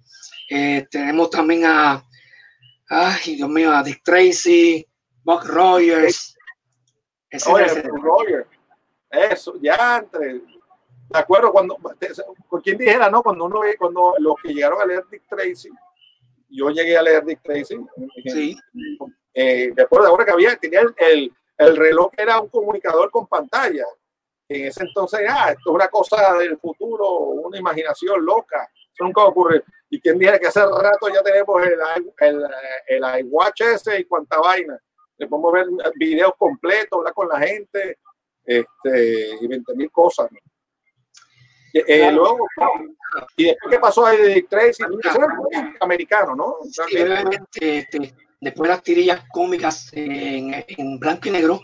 eh, tenemos también a, ay, Dios mío, a Dick Tracy, Buck Rogers. Oye. Eso, ya entre. De acuerdo, cuando, con quien dijera, ¿no? Cuando uno ve, cuando los que llegaron a leer Dick Tracy, yo llegué a leer Dick Tracy. Sí. Eh, de acuerdo, ahora que había, tenía el el reloj era un comunicador con pantalla. En ese entonces, ah, esto es una cosa del futuro, una imaginación loca. Nunca ocurre. Y quien dice que hace rato ya tenemos el, el, el iWatch ese y cuánta vaina. Le podemos ver videos completos, hablar con la gente este, y 20 mil cosas. Eh, luego, y después, ¿qué pasó ahí de Dick Tracy? Era americano, ¿no? Sí, este, Después las tirillas cómicas en, blanco y negro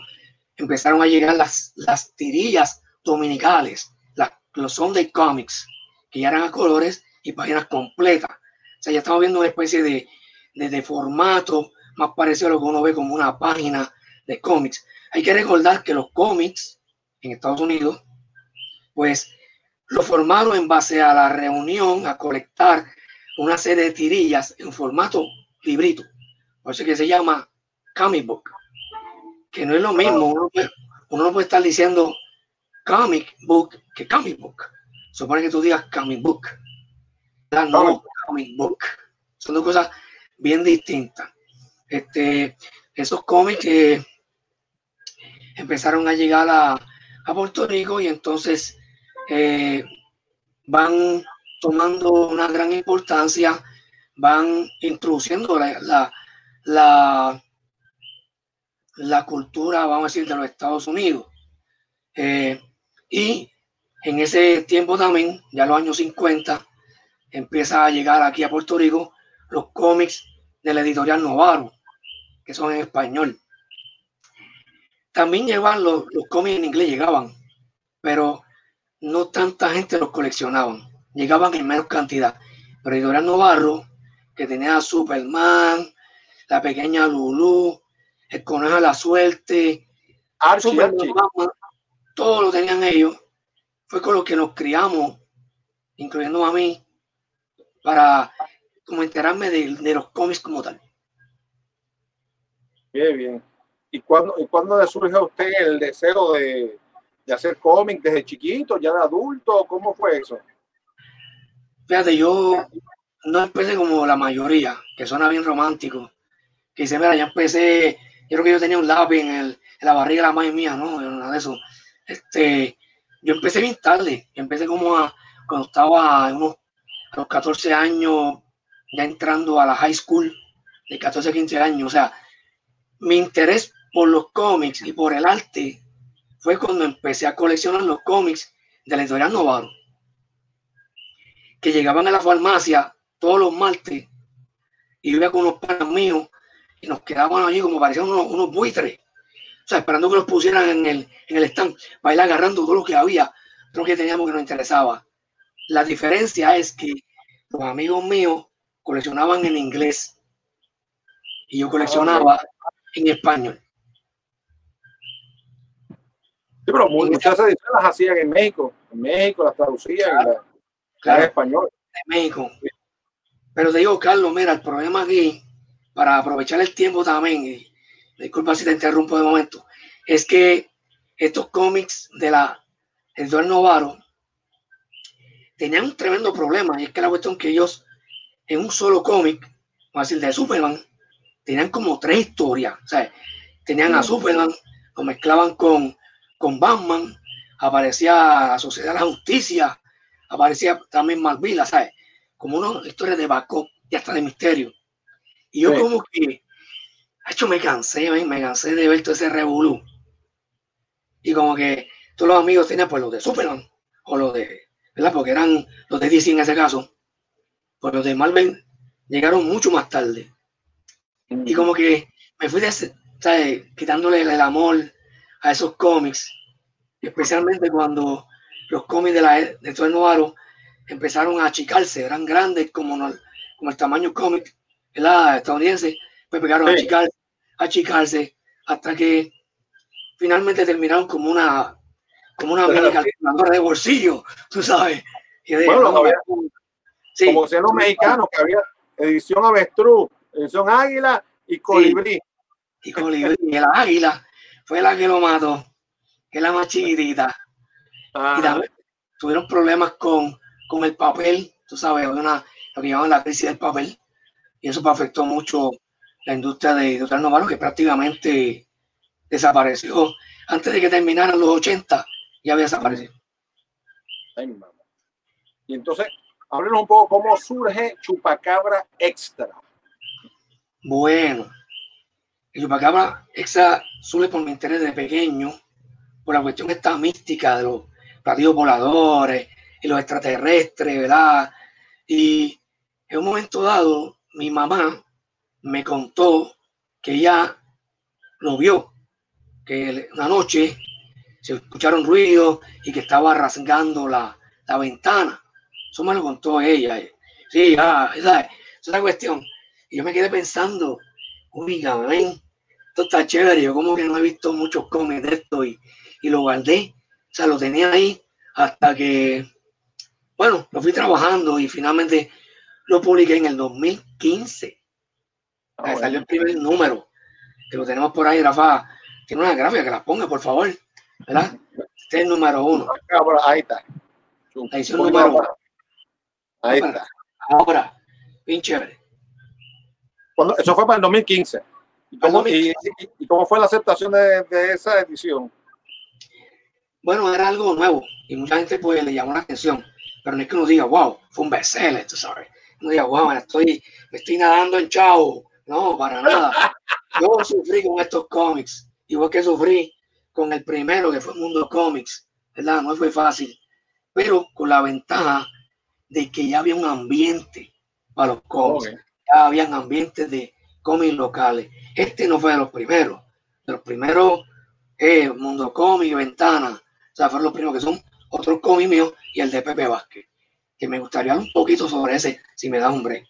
empezaron a llegar las, las tirillas dominicales, las, los Sunday Comics, que ya eran a colores y páginas completas. O sea, ya estamos viendo una especie de, de, formato más parecido a lo que uno ve como una página de cómics. Hay que recordar que los cómics en Estados Unidos, pues lo formaron en base a la reunión, a colectar una serie de tirillas en formato librito. Por eso que se llama comic book, que no es lo mismo. Uno, no puede estar diciendo comic book que comic book. Supone que tú digas comic book. No, comic book. Son dos cosas bien distintas. Este, esos cómics que empezaron a llegar a, Puerto Rico y entonces eh, van tomando una gran importancia, van introduciendo la, la, la cultura, vamos a decir, de los Estados Unidos. Eh, y en ese tiempo también, ya los años 50, empieza a llegar aquí a Puerto Rico los cómics de la editorial Novaro, que son en español. También llevan los, los cómics en inglés, llegaban, pero no tanta gente los coleccionaban, llegaban en menos cantidad. Pero editorial Novarro, que tenía a Superman, la pequeña Lulu, el conejo de la suerte, Archie, todo lo tenían ellos. Fue con lo que nos criamos, incluyendo a mí, para como enterarme de, los cómics como tal. Bien, bien. ¿Y cuándo, ¿Y cuándo le surge a usted el deseo de, de hacer cómics desde chiquito, ya de adulto? ¿Cómo fue eso? Fíjate, yo no empecé como la mayoría, que suena bien romántico que dice, mira, ya empecé, yo creo que yo tenía un lápiz en, el, en la barriga de la madre mía, ¿no? Nada de eso. Este, yo empecé bien tarde, empecé como a, cuando estaba unos, a los 14 años, ya entrando a la high school, de 14 a 15 años, o sea, mi interés por los cómics y por el arte fue cuando empecé a coleccionar los cómics de la editorial Novaro, que llegaban a la farmacia todos los martes y iba con unos panas míos y nos quedábamos allí como parecían unos, buitres, o sea, esperando que nos pusieran en el, en el stand para agarrando todo lo que había, todo lo que teníamos que nos interesaba. La diferencia es que los amigos míos coleccionaban en inglés y yo coleccionaba en español. Sí, pero muchas ediciones las hacían en México. En México las traducían en, español. En México. Pero te digo, Carlos, mira, el problema aquí para aprovechar el tiempo también, y disculpa si te interrumpo de momento, es que estos cómics de la Eduardo Novaro tenían un tremendo problema, y es que la cuestión que ellos en un solo cómic, vamos a decir, de Superman, tenían como tres historias, o sea, tenían a Superman, lo mezclaban con, con Batman, aparecía la Sociedad de la Justicia, aparecía también Malvila, ¿sabes? Como una historia de backup y hasta de misterio. Y yo Sí. como que, hecho, me cansé, me cansé de ver todo ese revolú. Y como que todos los amigos tenían pues los de Superman o los de, ¿verdad? Porque eran los de DC en ese caso. Pues los de Marvel llegaron mucho más tarde. Y como que me fui quitándole el amor a esos cómics, especialmente cuando los cómics de la e- de todo el Novaro empezaron a achicarse, eran grandes como, no- como el tamaño cómic ¿verdad? estadounidense, pues pegaron a achicarse, a achicarse, hasta que finalmente terminaron como una como una calculadora de bolsillo, tú sabes. Y de- Bueno, no, había- sí, como decían los mexicanos, que había edición avestruz, edición águila y colibrí. y colibrí, y la águila fue la que lo mató, que es la más chiquitita. Ah, y también tuvieron problemas con, con el papel, tú sabes, una, lo que llaman la crisis del papel, y eso afectó mucho la industria de Editorial Novaro, que prácticamente desapareció. Antes de que terminaran los 80, ya había desaparecido. ay, mamá. Y entonces, háblenos un poco cómo surge Chupacabra Extra. Bueno, el Chupacabra Extra surge por mi interés de pequeño, por la cuestión esta mística de los platillos voladores y los extraterrestres, ¿verdad? Y en un momento dado, mi mamá me contó que ella lo vio, que una noche se escucharon ruidos y que estaba rasgando la, la ventana. Eso me lo contó ella. Sí, ah, esa, esa es la cuestión. Y yo me quedé pensando, ven, esto está chévere. Yo como que no he visto muchos cómics de esto y, y lo guardé. O sea, lo tenía ahí hasta que, bueno, lo fui trabajando y finalmente lo publiqué en el 2015. Ah, Ahí bueno. Salió el primer número, que lo tenemos por ahí, Rafa. Tiene una gráfica que la ponga, por favor. ¿Verdad? Este es el número uno. Ahí está. Un número uno. Ahí está. Ahora, bien chévere. Cuando- eso fue para el 2015. ¿Y cómo, y- y fue la aceptación de, de esa edición? Bueno, era algo nuevo y mucha gente pues le llamó la atención, pero no es que uno diga, wow, fue un bestseller, tú sabes. Uno diga, wow, me estoy, me estoy nadando en chavo. No, para nada. Yo sufrí con estos cómics, igual que sufrí con el primero que fue Mundo Comics, ¿verdad? No fue fácil, pero con la ventaja de que ya había un ambiente para los cómics. Ok. ya habían ambientes de cómics locales. Este no fue de los primeros. De los primeros, eh, Mundo Cómic, Ventana, o sea, fueron los primeros que son otros cómics míos y el de Pepe Vázquez. Que me gustaría hablar un poquito sobre ese, si me da un break.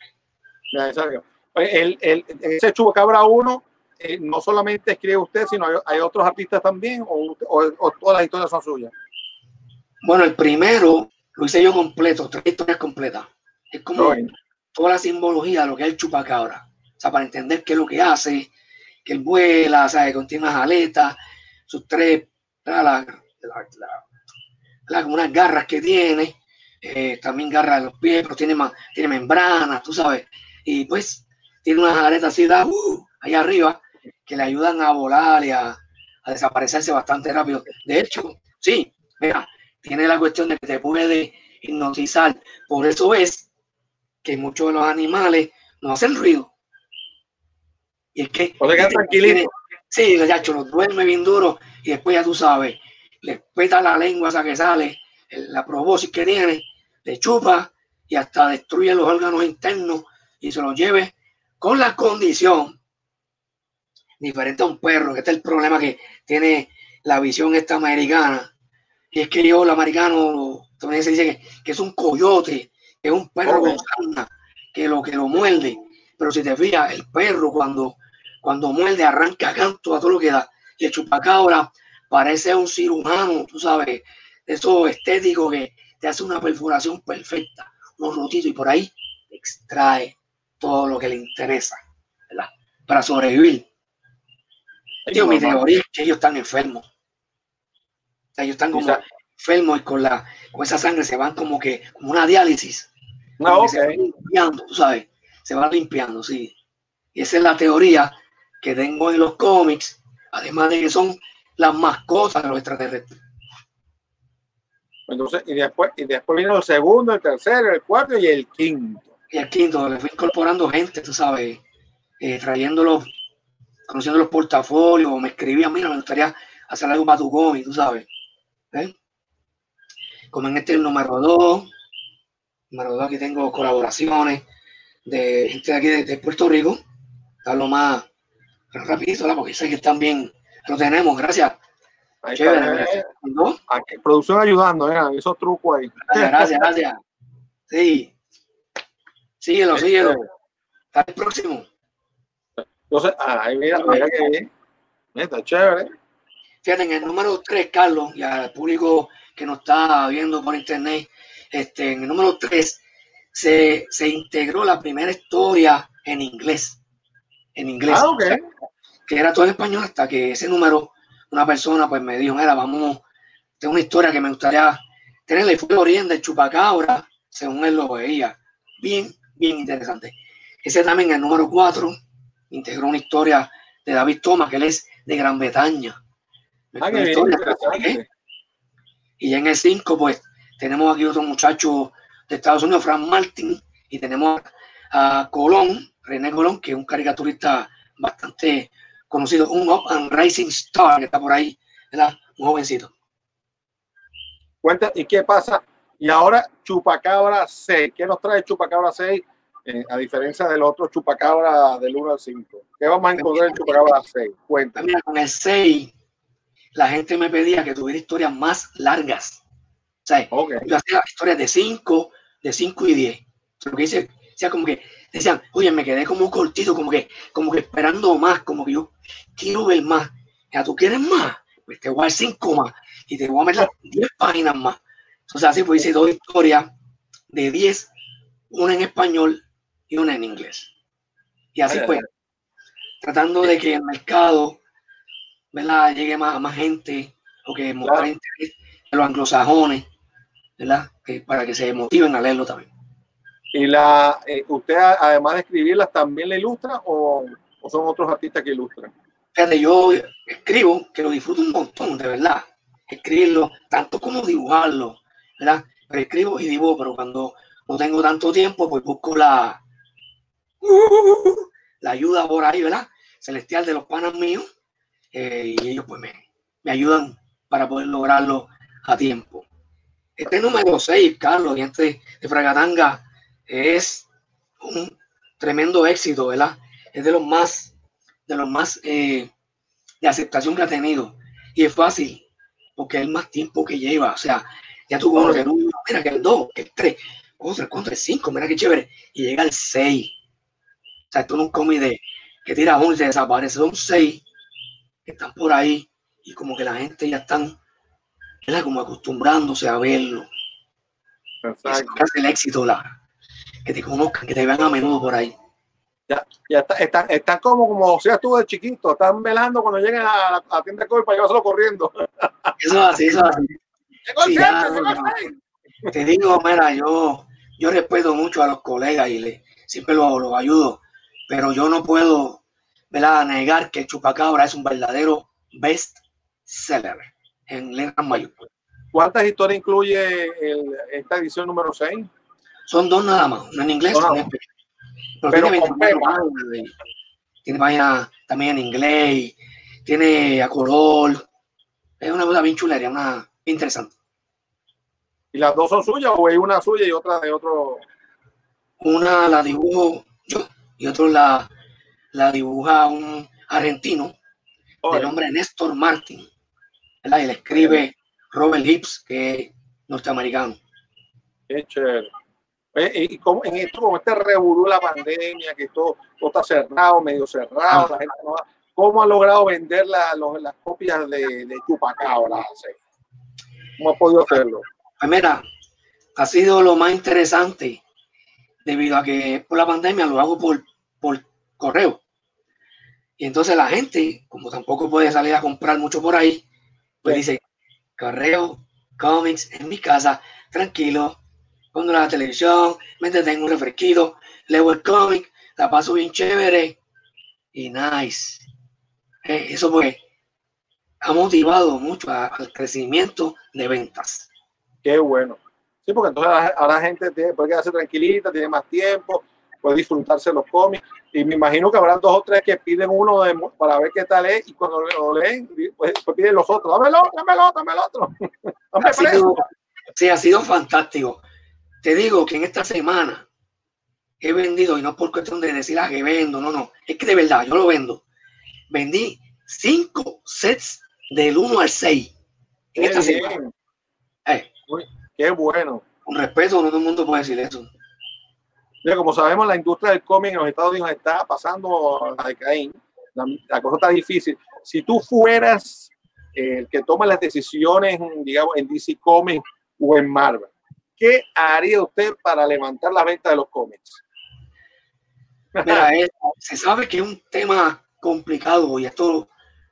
Ya, exacto. Oye, El, el, ese Chupacabra 1, eh, no solamente escribe usted, sino hay, hay otros artistas también, o, o- o todas las historias son suyas. Bueno, el primero lo hice yo completo, tres historias completas. Es como toda la simbología de lo que es el chupacabra. O sea, para entender qué es lo que hace, que él vuela, ¿sabe? que contiene unas aletas, sus tres, la, la, la- como unas garras que tiene, eh, también garras de los pies, pero tiene, tiene membranas, tú sabes, y pues tiene unas aletas así, da, uh, allá arriba, que le ayudan a volar y a, a desaparecerse bastante rápido. De hecho, sí, mira, tiene la cuestión de que te puede hipnotizar. Por eso es que muchos de los animales no hacen ruido. Y es que. O se quedan este tranquilitos. tiene- Sí, el gacho los duerme bien duro y después ya tú sabes, le peta la lengua esa que sale, la probóscis que tiene, le chupa y hasta destruye los órganos internos y se los lleve con la condición diferente a un perro, que este es el problema que tiene la visión esta americana. Y es que yo, el americano, también se dice que, que es un coyote, que es un perro con sarna, que lo que lo muerde. Pero si te fijas, el perro cuando, cuando muerde arranca canto a todo lo que da. Y el chupacabra parece un cirujano, tú sabes, eso estético que te hace una perforación perfecta, unos rotitos y por ahí extrae todo lo que le interesa, ¿verdad? Para sobrevivir. Tío, mi teoría es que ellos están enfermos. O sea, ellos están como enfermos y con, la, con esa sangre se van como que, como una diálisis. No, como que ok. se van limpiando, tú sabes, se van limpiando, sí. Y esa es la teoría que tengo en los cómics, además de que son las mascotas de los extraterrestres. Entonces, y después, y después vino el segundo, el tercero, el cuarto y el quinto. Y el quinto, le fui incorporando gente, tú sabes, eh, trayéndolos, conociendo los portafolios, me escribían, mira, me gustaría hacer algo para tu cómic, tú sabes. ¿eh? Como en este número 2, número 2 aquí tengo colaboraciones de gente de aquí de, Puerto Rico, darlo más rapidito, porque sé que también lo tenemos, gracias. Ahí está, ¿no? Aquí, producción ayudando, ¿eh? esos trucos ahí. Gracias, gracias, gracias. Sí. Síguelo, síguelo. Hasta el próximo. Entonces, ay, mira, mira que bien. Está chévere. Fíjate, en el número 3, Carlos, y al público que nos está viendo por internet, este, en el número 3 se, se integró la primera historia en inglés. En inglés. Ah, okay. que era todo en español hasta que ese número, una persona pues me dijo, mira, vamos, tengo una historia que me gustaría tenerla y fue el origen del chupacabra, según él lo veía. Bien, bien interesante. Ese también, el número 4, integró una historia de David Thomas, que él es de Gran Bretaña. Ah, y ya en el 5, pues, tenemos aquí otro muchacho de Estados Unidos, Frank Martin, y tenemos a Colón, René Colón, que es un caricaturista bastante conocido, un Up and Rising Star, que está por ahí, ¿verdad? Un jovencito. Cuenta, ¿y qué pasa? Y ahora Chupacabra 6. ¿Qué nos trae Chupacabra 6? Eh, a diferencia del otro Chupacabra del 1 al 5. ¿Qué vamos a encontrar en Chupacabra 6? Cuenta. Mira, con el 6, la gente me pedía que tuviera historias más largas. O sea, yo hacía historias de 5, de 5 y 10. Lo que hice, sea, como que decían, oye, me quedé como cortito, como que, como que esperando más, como que yo quiero ver más. Ya tú quieres más, pues te voy a dar 5 más y te voy a meter 10 páginas más. Entonces así pues hice dos historias de 10, una en español y una en inglés. Y así pues, tratando de que el mercado ¿verdad? llegue más, a más gente o que mostrar interés a los anglosajones, ¿verdad? Que, para que se motiven a leerlo también. ¿Y la, eh, usted, además de escribirlas, también le ilustra o, o, son otros artistas que ilustran? Fíjate, yo escribo, que lo disfruto un montón, de verdad. Escribirlo, tanto como dibujarlo, ¿verdad? Pero escribo y dibujo, pero cuando no tengo tanto tiempo, pues busco la, la ayuda por ahí, ¿verdad? Celestial de los panas míos. Eh, y ellos pues me, me ayudan para poder lograrlo a tiempo. Este número 6, Carlos, y este de Fragatanga, es un tremendo éxito, ¿verdad? Es de los más, de los más eh, de aceptación que ha tenido. Y es fácil, porque es más tiempo que lleva. O sea, ya tú conoces el uno, mira que el 2, que el 3, otro, el el 5, mira qué chévere. Y llega el 6. Sea, esto no es un cómic de que tira uno y se desaparece. Son 6 que están por ahí y como que la gente ya están, ¿verdad? Como acostumbrándose a verlo. Es el éxito, la, que te conozcan, que te vean a menudo por ahí. Ya, ya está, están, están como, como si tú de chiquito, están velando cuando lleguen a la, a tienda de COVID para llevárselo corriendo. Eso es así, eso es así. Sí, ya, te digo, mira, yo, yo respeto mucho a los colegas y le, siempre los lo ayudo, pero yo no puedo ¿verdad? negar que Chupacabra es un verdadero best seller en letras mayúsculas. ¿Cuántas historias incluye el, esta edición número 6? Son dos nada más, una en inglés una en español. Pero, Pero tiene, páginas, tiene páginas también en inglés, tiene a color. Es una cosa bien chulería, una interesante. ¿Y las dos son suyas o hay una suya y otra de otro? Una la dibujo yo y otro la, la dibuja un argentino de nombre Néstor Martin. ¿verdad? Y le escribe Robert Hips, que es norteamericano. Qué chévere. Y como en esto, como este revolú la pandemia, que todo, está cerrado, medio cerrado, la gente no va, ¿cómo ha logrado vender la, los, las copias de, de Chupacabra? ¿Cómo ha podido hacerlo? Pues mira, ha sido lo más interesante debido a que por la pandemia lo hago por, por correo. Y entonces la gente, como tampoco puede salir a comprar mucho por ahí, pues dice, correo, cómics en mi casa, tranquilo, pongo la televisión, me detengo un refresquito, leo el cómic, la paso bien chévere y nice. Eh, eso pues ha motivado mucho al crecimiento de ventas. Qué bueno. Sí, porque entonces ahora, la gente tiene- puede quedarse tranquilita, tiene más tiempo, puede disfrutarse los cómics. Y me imagino que habrán dos o tres que piden uno de- para ver qué tal es y cuando lo leen, pues, pues piden los otros. Dámelo, dámelo, dámelo otro. Dame Ha sido- sí, ha sido fantástico. Te digo que en esta semana he vendido, y no por cuestión de decir ah, que vendo, no, no, es que de verdad, yo lo vendo. Vendí cinco sets del 1 al 6 en Qué esta semana. Eh, qué bueno. con respeto, no todo el mundo puede decir eso. Mira, como sabemos, la industria del cómic en los Estados Unidos está pasando a decaín. La, la cosa está difícil. Si tú fueras el que toma las decisiones, digamos, en DC Comics o en Marvel, ¿qué haría usted para levantar la venta de los cómics? Mira, es- se sabe que es un tema complicado y esto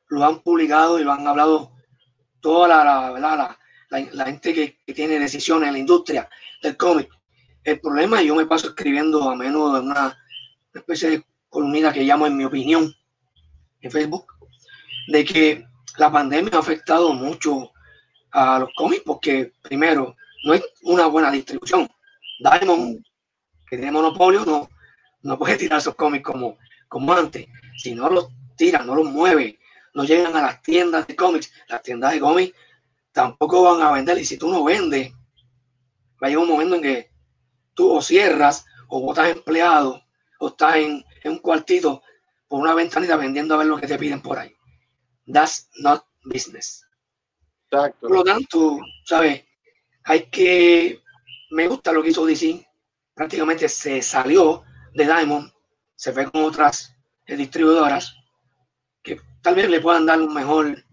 lo han publicado y lo han hablado toda la, la, la, la- la gente que, que tiene decisiones en la industria del cómic. El problema, yo me paso escribiendo a menudo en una especie de columnita que llamo en mi opinión en Facebook, de que la pandemia ha afectado mucho a los cómics porque primero no es una buena distribución. Diamond, que tiene monopolio, no, no puede tirar esos cómics como, como antes. Si no los tira, no los mueve, no llegan a las tiendas de cómics, las tiendas de cómics tampoco van a vender. Y si tú no vendes, va a llegar un momento en que tú o cierras o botas empleados o estás en, en un cuartito por una ventanita vendiendo a ver lo que te piden por ahí. That's not business. Exacto. Por lo tanto, ¿sabes? Hay que. Me gusta lo que hizo DC. Prácticamente se salió de Diamond, se fue con otras eh, distribuidoras que tal vez le puedan dar un mejor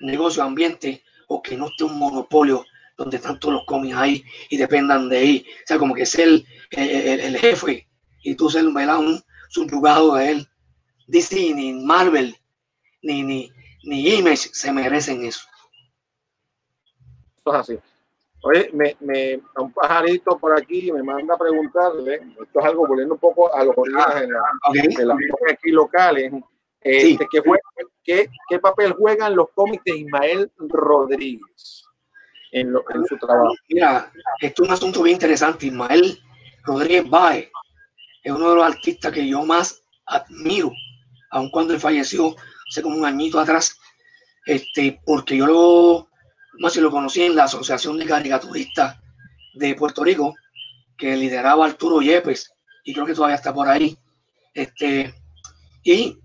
negocio, ambiente, o que no esté un monopolio donde están todos los cómics ahí y dependan de ahí. O sea, como que ser el, el- el jefe y tú ser un subyugado de él. DC, ni Marvel, ni, ni, ni Image se merecen eso. Esto es así. Oye, me, me, un pajarito por aquí me manda a preguntarle, esto es algo volviendo un poco a los orígenes de la- ¿ok? de las cómics aquí locales. Eh, Sí. ¿qué, juega- qué, qué papel juegan los cómics de Ismael Rodríguez en, lo- en su trabajo? Mira, esto es un asunto bien interesante. Ismael Rodríguez Baez es uno de los artistas que yo más admiro, aun cuando él falleció hace como un añito atrás, este, porque yo lo, más si lo conocí en la Asociación de Caricaturistas de Puerto Rico, que lideraba Arturo Yepes, y creo que todavía está por ahí. Este, y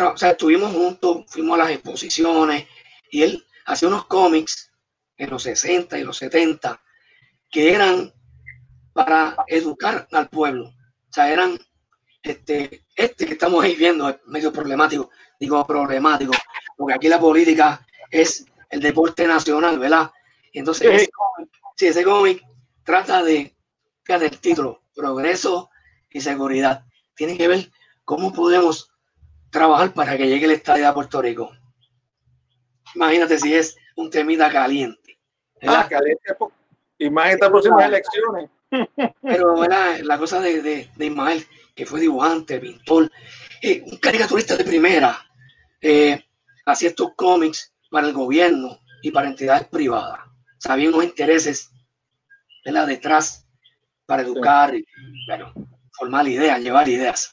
o sea, estuvimos juntos, fuimos a las exposiciones, y él hacía unos cómics en los 60 y los 70 que eran para educar al pueblo. O sea, eran este, este que estamos ahí viendo es medio problemático, digo problemático, porque aquí la política es el deporte nacional, ¿verdad? Entonces, Sí. ese cómic, sí, ese cómic trata de, fíjate el título, progreso y seguridad. Tiene que ver cómo podemos trabajar para que llegue el estadio a Puerto Rico. Imagínate si es un temida caliente. ¿verdad? Ah, caliente, po- y más estas próximas elecciones. Pero ¿verdad? la cosa de, de, de Ismael, que fue dibujante, pintor, eh, un caricaturista de primera, eh, hacía estos cómics para el gobierno y para entidades privadas. Sabía unos intereses ¿verdad? detrás para educar y bueno, formar ideas, llevar ideas.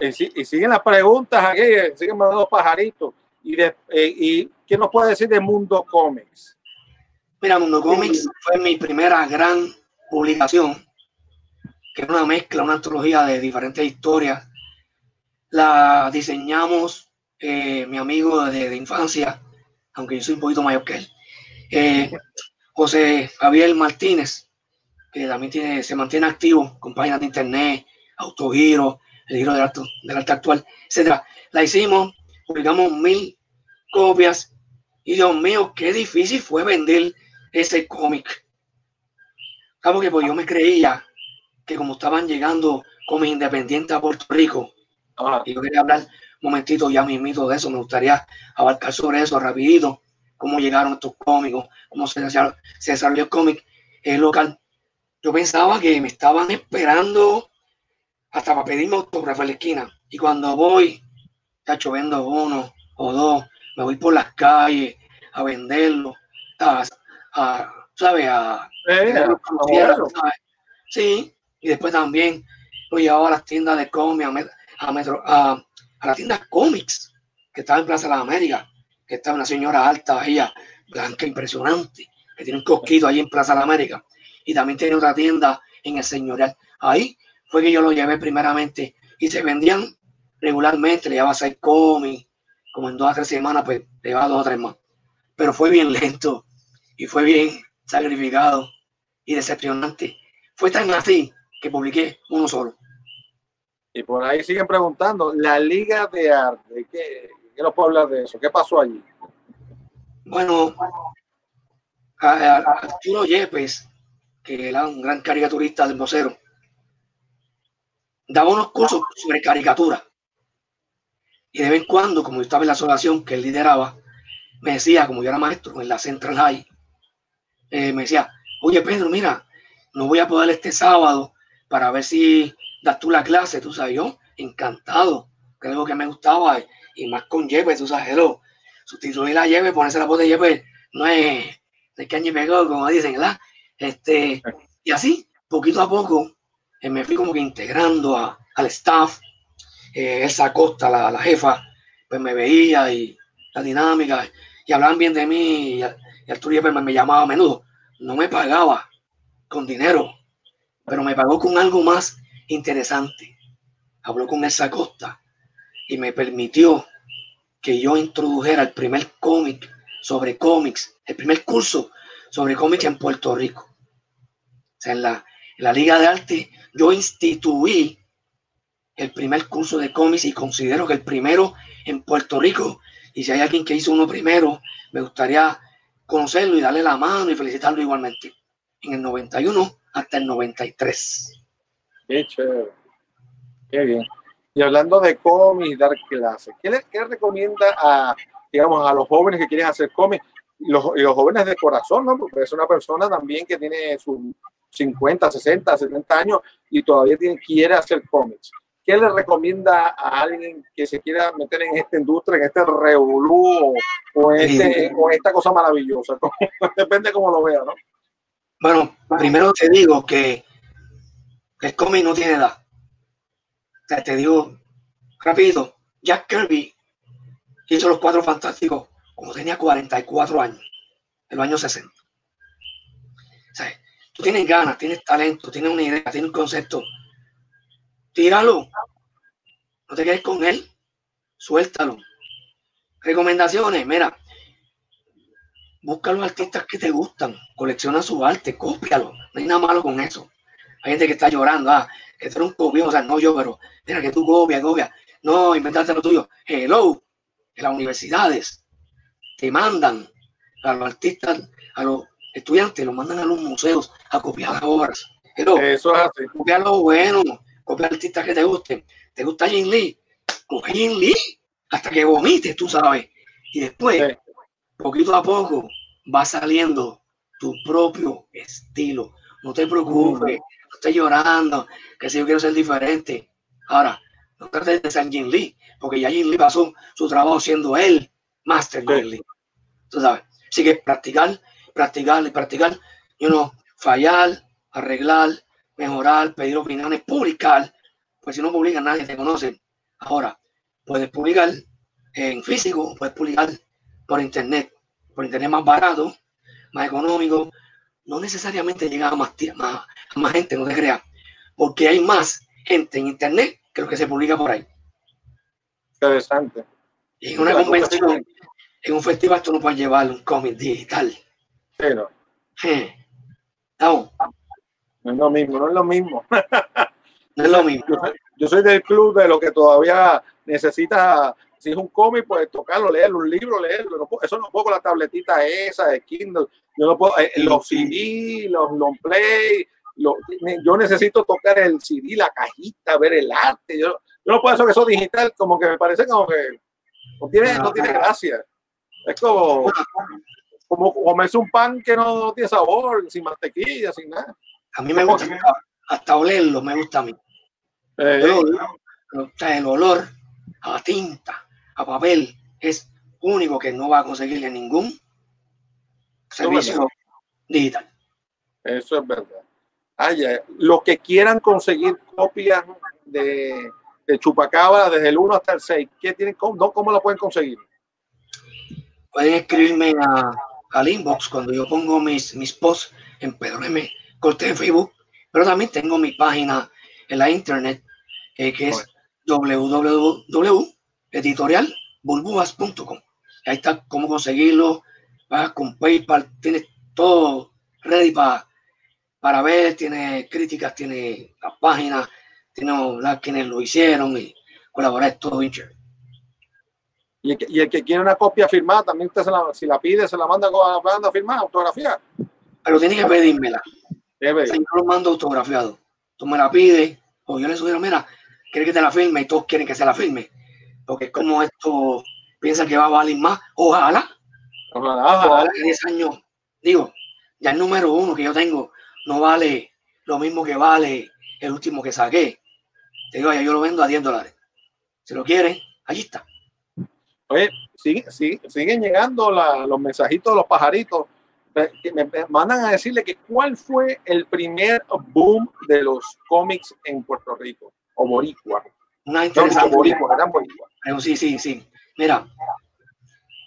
Y, si- y siguen las preguntas aquí, eh, siguen mandando pajaritos. Y, eh, y ¿qué nos puede decir de Mundo Comics? Mira, Mundo Comics fue mi primera gran publicación, que era una mezcla, una antología de diferentes historias. La diseñamos eh, mi amigo de infancia, aunque yo soy un poquito mayor que él, eh, José Javier Martínez, que también tiene, se mantiene activo con páginas de internet, autogiro, el giro del arte, del arte actual, etcétera. La hicimos, publicamos mil copias y Dios mío, qué difícil fue vender ese cómic. Claro que pues yo me creía que como estaban llegando cómics independientes a Puerto Rico, Ah, y yo quería hablar un momentito ya mismito de eso, me gustaría abarcar sobre eso rapidito, cómo llegaron estos cómicos, cómo se desarrolló, se desarrolló el cómic eh, local. Yo pensaba que me estaban esperando hasta para pedirme autógrafo en la esquina. Y cuando voy, cacho, vendo uno o dos, me voy por las calles a venderlo, a, a ¿sabes? A, Eh. Sí, y después también lo llevaba a las tiendas de cómics, a, metro- a, a las tiendas cómics, que estaba en Plaza de las Américas, que estaba una señora alta, ella, blanca, impresionante, que tiene un cosquito ahí en Plaza de las Américas. Y también tiene otra tienda en el señorial. Ahí fue que yo lo llevé primeramente y se vendían regularmente, le llevaba seis cómics, como en dos a tres semanas, pues le llevaba dos o tres más. Pero fue bien lento y fue bien sacrificado y decepcionante. Fue tan así que publiqué uno solo. Y por ahí siguen preguntando, la Liga de Arte, ¿qué, qué nos puedo hablar de eso? ¿Qué pasó allí? Bueno, a Arturo Yepes, que era un gran caricaturista del vocero, daba unos cursos sobre caricatura. Y de vez en cuando, como yo estaba en la asociación que él lideraba, me decía, como yo era maestro en la Central High, eh, me decía, oye Pedro, mira, no voy a poder este sábado para ver si das tú la clase, tú sabes, yo encantado, que algo que me gustaba, y más con Yepes, tú sabes, hello, sustituir a Yepes, ponerse la voz de Yepes, no es de y pegado, como dicen, ¿verdad? Este, y así, poquito a poco, eh, me fui como que integrando a- al staff. Eh, Elsa Costa, la, la jefa, pues me veía y la dinámica, y hablaban bien de mí, y, y Arturo me llamaba a menudo. No me pagaba con dinero, pero me pagó con algo más interesante. Habló con Elsa Costa y me permitió que yo introdujera el primer cómic sobre cómics, el primer curso sobre cómics en Puerto Rico. O sea, en la, en la Liga de Arte yo instituí el primer curso de cómics y considero que el primero en Puerto Rico. Y si hay alguien que hizo uno primero, me gustaría conocerlo y darle la mano y felicitarlo igualmente. En el 91 hasta el 93. Qué chévere. Qué bien. Y hablando de cómics y dar clases, ¿qué recomienda a, digamos, a los jóvenes que quieren hacer cómics? Y los, jóvenes de corazón, ¿no? Porque es una persona también que tiene sus 50, 60, 70 años y todavía tiene, quiere hacer cómics. ¿Qué le recomienda a alguien que se quiera meter en esta industria, en este revolú o, este, o esta cosa maravillosa? Depende cómo lo vea, ¿no? Bueno, primero te digo que el cómic no tiene edad. O sea, te digo rápido, Jack Kirby hizo los cuatro fantásticos cuando tenía 44 años, en los años 60. O sea, tú tienes ganas, tienes talento, tienes una idea, tienes un concepto. Tíralo. No te quedes con él. Suéltalo. Recomendaciones, mira. Busca los artistas que te gustan, colecciona su arte, cópialo. No hay nada malo con eso. Hay gente que está llorando, ah, que tú eres un copión, o sea, no yo, pero mira que tú copias, copias. No, inventaste lo tuyo. Hello, en las universidades te mandan a los artistas, a los estudiantes, los mandan a los museos a copiar las obras. Hello, Eso es así. copia lo bueno, copia artistas que te gusten. ¿Te gusta Jin Lee? Coge Jin Lee hasta que vomites, tú sabes. Y después, Sí. poquito a poco, va saliendo tu propio estilo. No te preocupes, no estés llorando, que si yo quiero ser diferente. Ahora, no trates de ser Jin Lee, porque ya Jin Lee pasó su trabajo siendo él, Master Sí. Jin Lee. Tú sabes. Así que practicar, practicar y practicar. Y uno fallar, arreglar, mejorar, pedir opiniones, publicar. Pues si no publicas, nadie te conoce. Ahora, puedes publicar en físico, puedes publicar por internet. Por internet más barato, más económico. No necesariamente llega a más, más, a más gente, no te creas. Porque hay más gente en internet que lo que se publica por ahí. Interesante. Y en una Claro, convención, en un festival, tú no puedes llevar un cómic digital. Sí, no. No, es lo mismo, no es lo mismo. no es lo mismo. Yo soy, yo soy del club de lo que todavía necesita, si es un cómic, pues tocarlo, leerlo, un libro, leerlo. No puedo- eso no puedo con la tabletita esa de Kindle. Yo no puedo, eh, los CD, los long play, yo necesito tocar el CD, la cajita, ver el arte. Yo, yo no puedo hacer eso digital, como que me parece como que no tiene, no tiene gracia. Es como, como comerse un pan que no tiene sabor, sin mantequilla, sin nada. A mí me gusta hasta olerlo, me gusta a mí. Eh, Yo lo- o sea, el olor a tinta, a papel, es único que no va a conseguir en ningún servicio digital. Eso es verdad. Ah, ya. Los que quieran conseguir copias de, de Chupacabra desde el 1 hasta el 6, ¿qué tienen, cómo, no, ¿cómo lo pueden conseguir? Pueden escribirme a, al inbox cuando yo pongo mis, mis posts en Pedro M. Cortés en Facebook, pero también tengo mi página en la internet eh, que es www.editorialburbujas.com. Ahí está cómo conseguirlo, vas con PayPal, tienes todo ready para para ver, tiene críticas, tiene las páginas, tiene las quienes lo hicieron y colaborar todo bien. Y el, que, y el que quiere una copia firmada, también usted se la, si la pide, se la manda con la manda firmada, autografía. Pero tiene que pedírmela. Debe. Yo lo mando autografiado. Tú me la pides, o yo le sugiero, mira, quiere que te la firme y todos quieren que se la firme. Porque es como esto piensa que va a valer más. Ojalá, Ojalá, ojalá. ojalá que 10 años, digo, ya el número uno que yo tengo no vale lo mismo que vale el último que saqué. Te digo, ya yo lo vendo a 10 dólares. Si lo quieren, allí está. Oye, sigue- sigue- siguen llegando la- los mensajitos de los pajaritos. Me, me- me mandan a decirle que cuál fue el primer boom de los cómics en Puerto Rico o Boricua. Una No, interesante. Boricua, eran Boricua. Pero sí, sí, sí. Mira,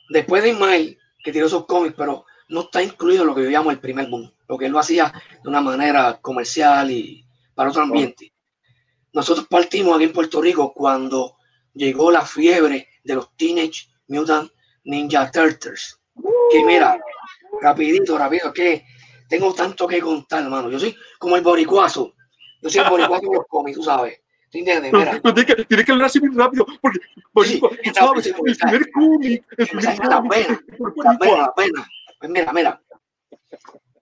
después de Ismael, que tiró esos cómics, pero no está incluido lo que yo llamo el primer boom, porque él lo hacía de una manera comercial y para otro ambiente. Nosotros partimos aquí en Puerto Rico cuando llegó la fiebre de los Teenage Mutant Ninja Turtles. Que mira, rapidito, rápido, que tengo tanto que contar, hermano. Yo soy como el boricuazo. Yo soy el boricuazo de los cómics, tú sabes. ¿Tú entiendes? Mira. Pero tiene que, tiene que hablar así bien rápido, porque Boricua, Sí, tú sabes, sí, el primer cómic, el primer la pena, la pena, la pena. Pues mira, mira.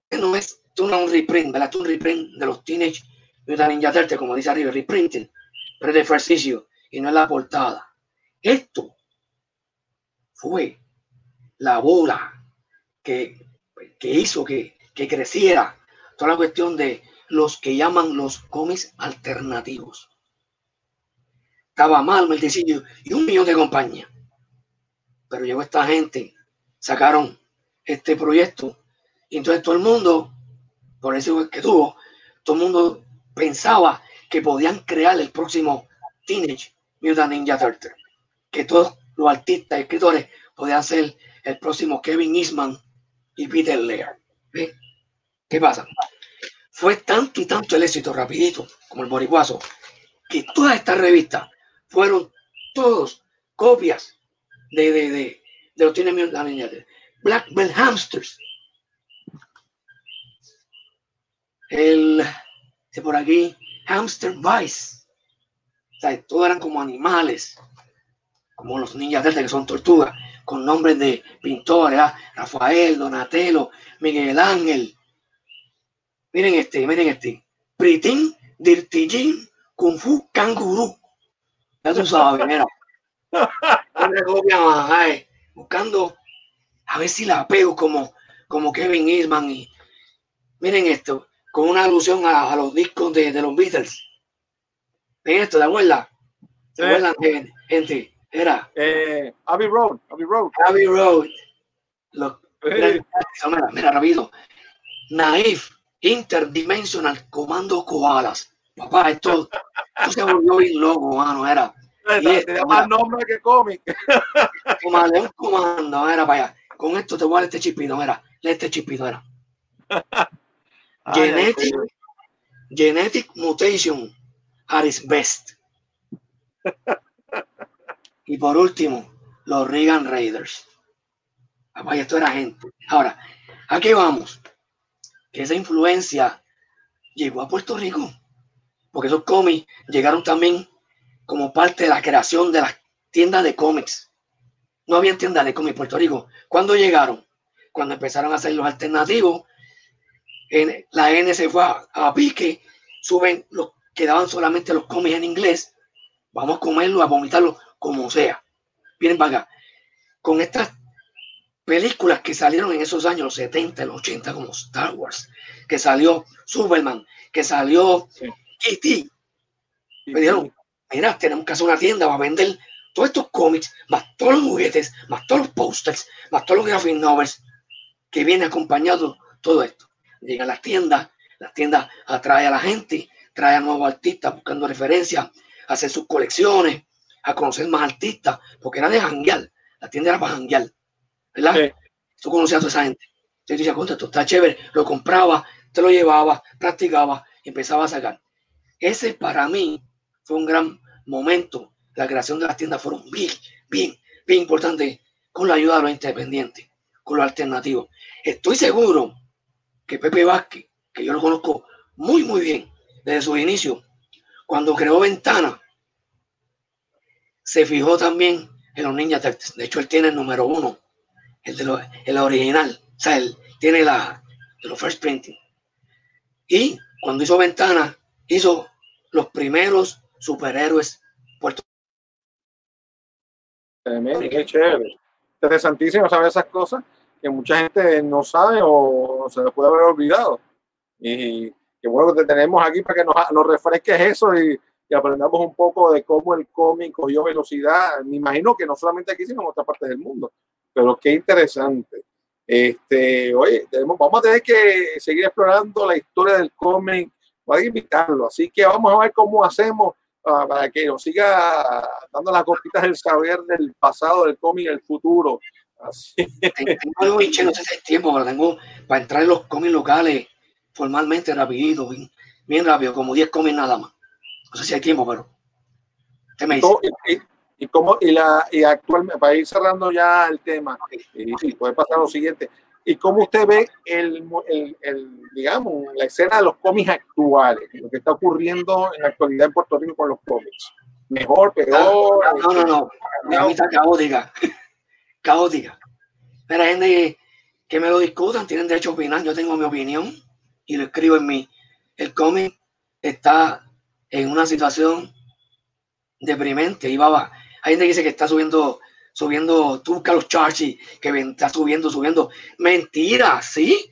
Este No es tú no un reprint, ¿verdad? Es un reprint de los Teenage Mutant Ninja Turtles, como dice arriba, reprinting, pero es de issue y no es la portada. Esto fue la bola que, que hizo que, que creciera toda la cuestión de los que llaman los cómics alternativos. Estaba mal, Melticillo y un millón de compañías. Pero llegó esta gente, sacaron este proyecto y entonces todo el mundo, por eso que tuvo, todo el mundo pensaba que podían crear el próximo Teenage Mutant Ninja Turtle, que todos los artistas escritores podían ser el próximo Kevin Eastman y Peter Laird. ¿Qué pasa? Fue tanto y tanto el éxito rapidito, como el boricuazo, que todas estas revistas fueron todos copias de, de, de, de los Teenage Mutant Ninja Turtles. Black Bell Hamsters. El de por aquí, Hamster Vice. O sea, todos eran como animales, como los ninjas Turtles, que son tortugas, con nombres de pintores, ¿ah? Rafael, Donatello, Miguel Ángel. Miren este, miren este. Pritín, Dirtillín, Kung Fu, Cangurú. Ya tú sabes, mira. Una copia más, ay, buscando a ver si la pego como, como Kevin Eastman. Y miren esto, con una alusión a, a los discos de, de los Beatles. Ven esto, ¿te acuerdas? ¿Te Sí. acuerdan, gente? Era Eh, Abbey Road, Abbey Road. Abbey Road. Los, Eh, mira, mira, rápido. Naif Interdimensional Comando Koalas. Papá, esto, esto se volvió bien loco, mano. Era tiene más nombre que cómic. como León Comando, era para allá. Con esto te voy a dar este chispito, mira. Lee este chispito, era. Genetic, ay, genetic mutation at its best. Y por último, los Reagan Raiders. Papá, y esto era gente. Ahora, ¿a qué vamos? Que esa influencia llegó a Puerto Rico. Porque esos cómics llegaron también como parte de la creación de las tiendas de cómics. No había tiendas de cómics en Puerto Rico. ¿Cuándo llegaron? Cuando empezaron a hacer los alternativos en- la N se fue a, a pique, suben, los, quedaban solamente los cómics en inglés, vamos a comerlo, a vomitarlo, como sea. Vienen para acá. Con estas películas que salieron en esos años, los 70, los 80, como Star Wars, que salió Superman, que salió Sí. E.T., me dijeron, mira, tenemos que hacer una tienda para vender todos estos cómics, más todos los juguetes, más todos los posters, más todos los graphic novels, que viene acompañado todo esto. Llegan las tiendas, las tiendas atrae a la gente, trae a nuevos artistas buscando referencias, hacer sus colecciones, a conocer más artistas, porque era de janguear, la tienda era para janguear, ¿verdad? Sí. Tú conocías a toda esa gente. Entonces decías, contra, esto está chévere, lo compraba, te lo llevaba, practicaba y empezaba a sacar. Ese para mí fue un gran momento. La creación de las tiendas fueron bien, bien, bien importante con la ayuda de los independientes, con los alternativos. Estoy seguro que Pepe Vázquez, que yo lo conozco muy, muy bien desde su inicio, cuando creó Ventana, se fijó también en los Ninja Turtles. De hecho, él tiene el número uno, el, de el original. O sea, él tiene la de los first printing. Y cuando hizo Ventana, hizo los primeros superhéroes puerto. Qué chévere. Interesantísimo saber esas cosas que mucha gente no sabe o se les puede haber olvidado. Y qué bueno que te tenemos aquí para que nos, nos refresques eso y, y, aprendamos un poco de cómo el cómic cogió velocidad. Me imagino que no solamente aquí, sino en otras partes del mundo. Pero qué interesante. Este, oye, tenemos, vamos a tener que seguir explorando la historia del cómic, voy a invitarlo, así que vamos a ver cómo hacemos uh, para que nos siga dando las copitas del saber del pasado del cómic, del futuro. Tengo algo, no sé si hay tiempo, pero tengo para entrar en los cómics locales formalmente rapidito, bien, bien rápido, como 10 cómics nada más. No sé si hay tiempo, pero ¿qué me dice? Y, y, cómo, y, la, y actualmente, para ir cerrando ya el tema, y, y puede pasar lo siguiente, y cómo usted ve el, el, el, digamos, la escena de los cómics actuales, lo que está ocurriendo en la actualidad en Puerto Rico con los cómics. Mejor, peor. No, no, no. no. está caótica. caótica. Pero hay gente que me lo discutan, tienen derecho a opinar. Yo tengo mi opinión y lo escribo en mi. El cómic está en una situación deprimente. Y va, hay gente que dice que está subiendo, subiendo, tú buscas los charts y que está subiendo, subiendo. Mentira, sí.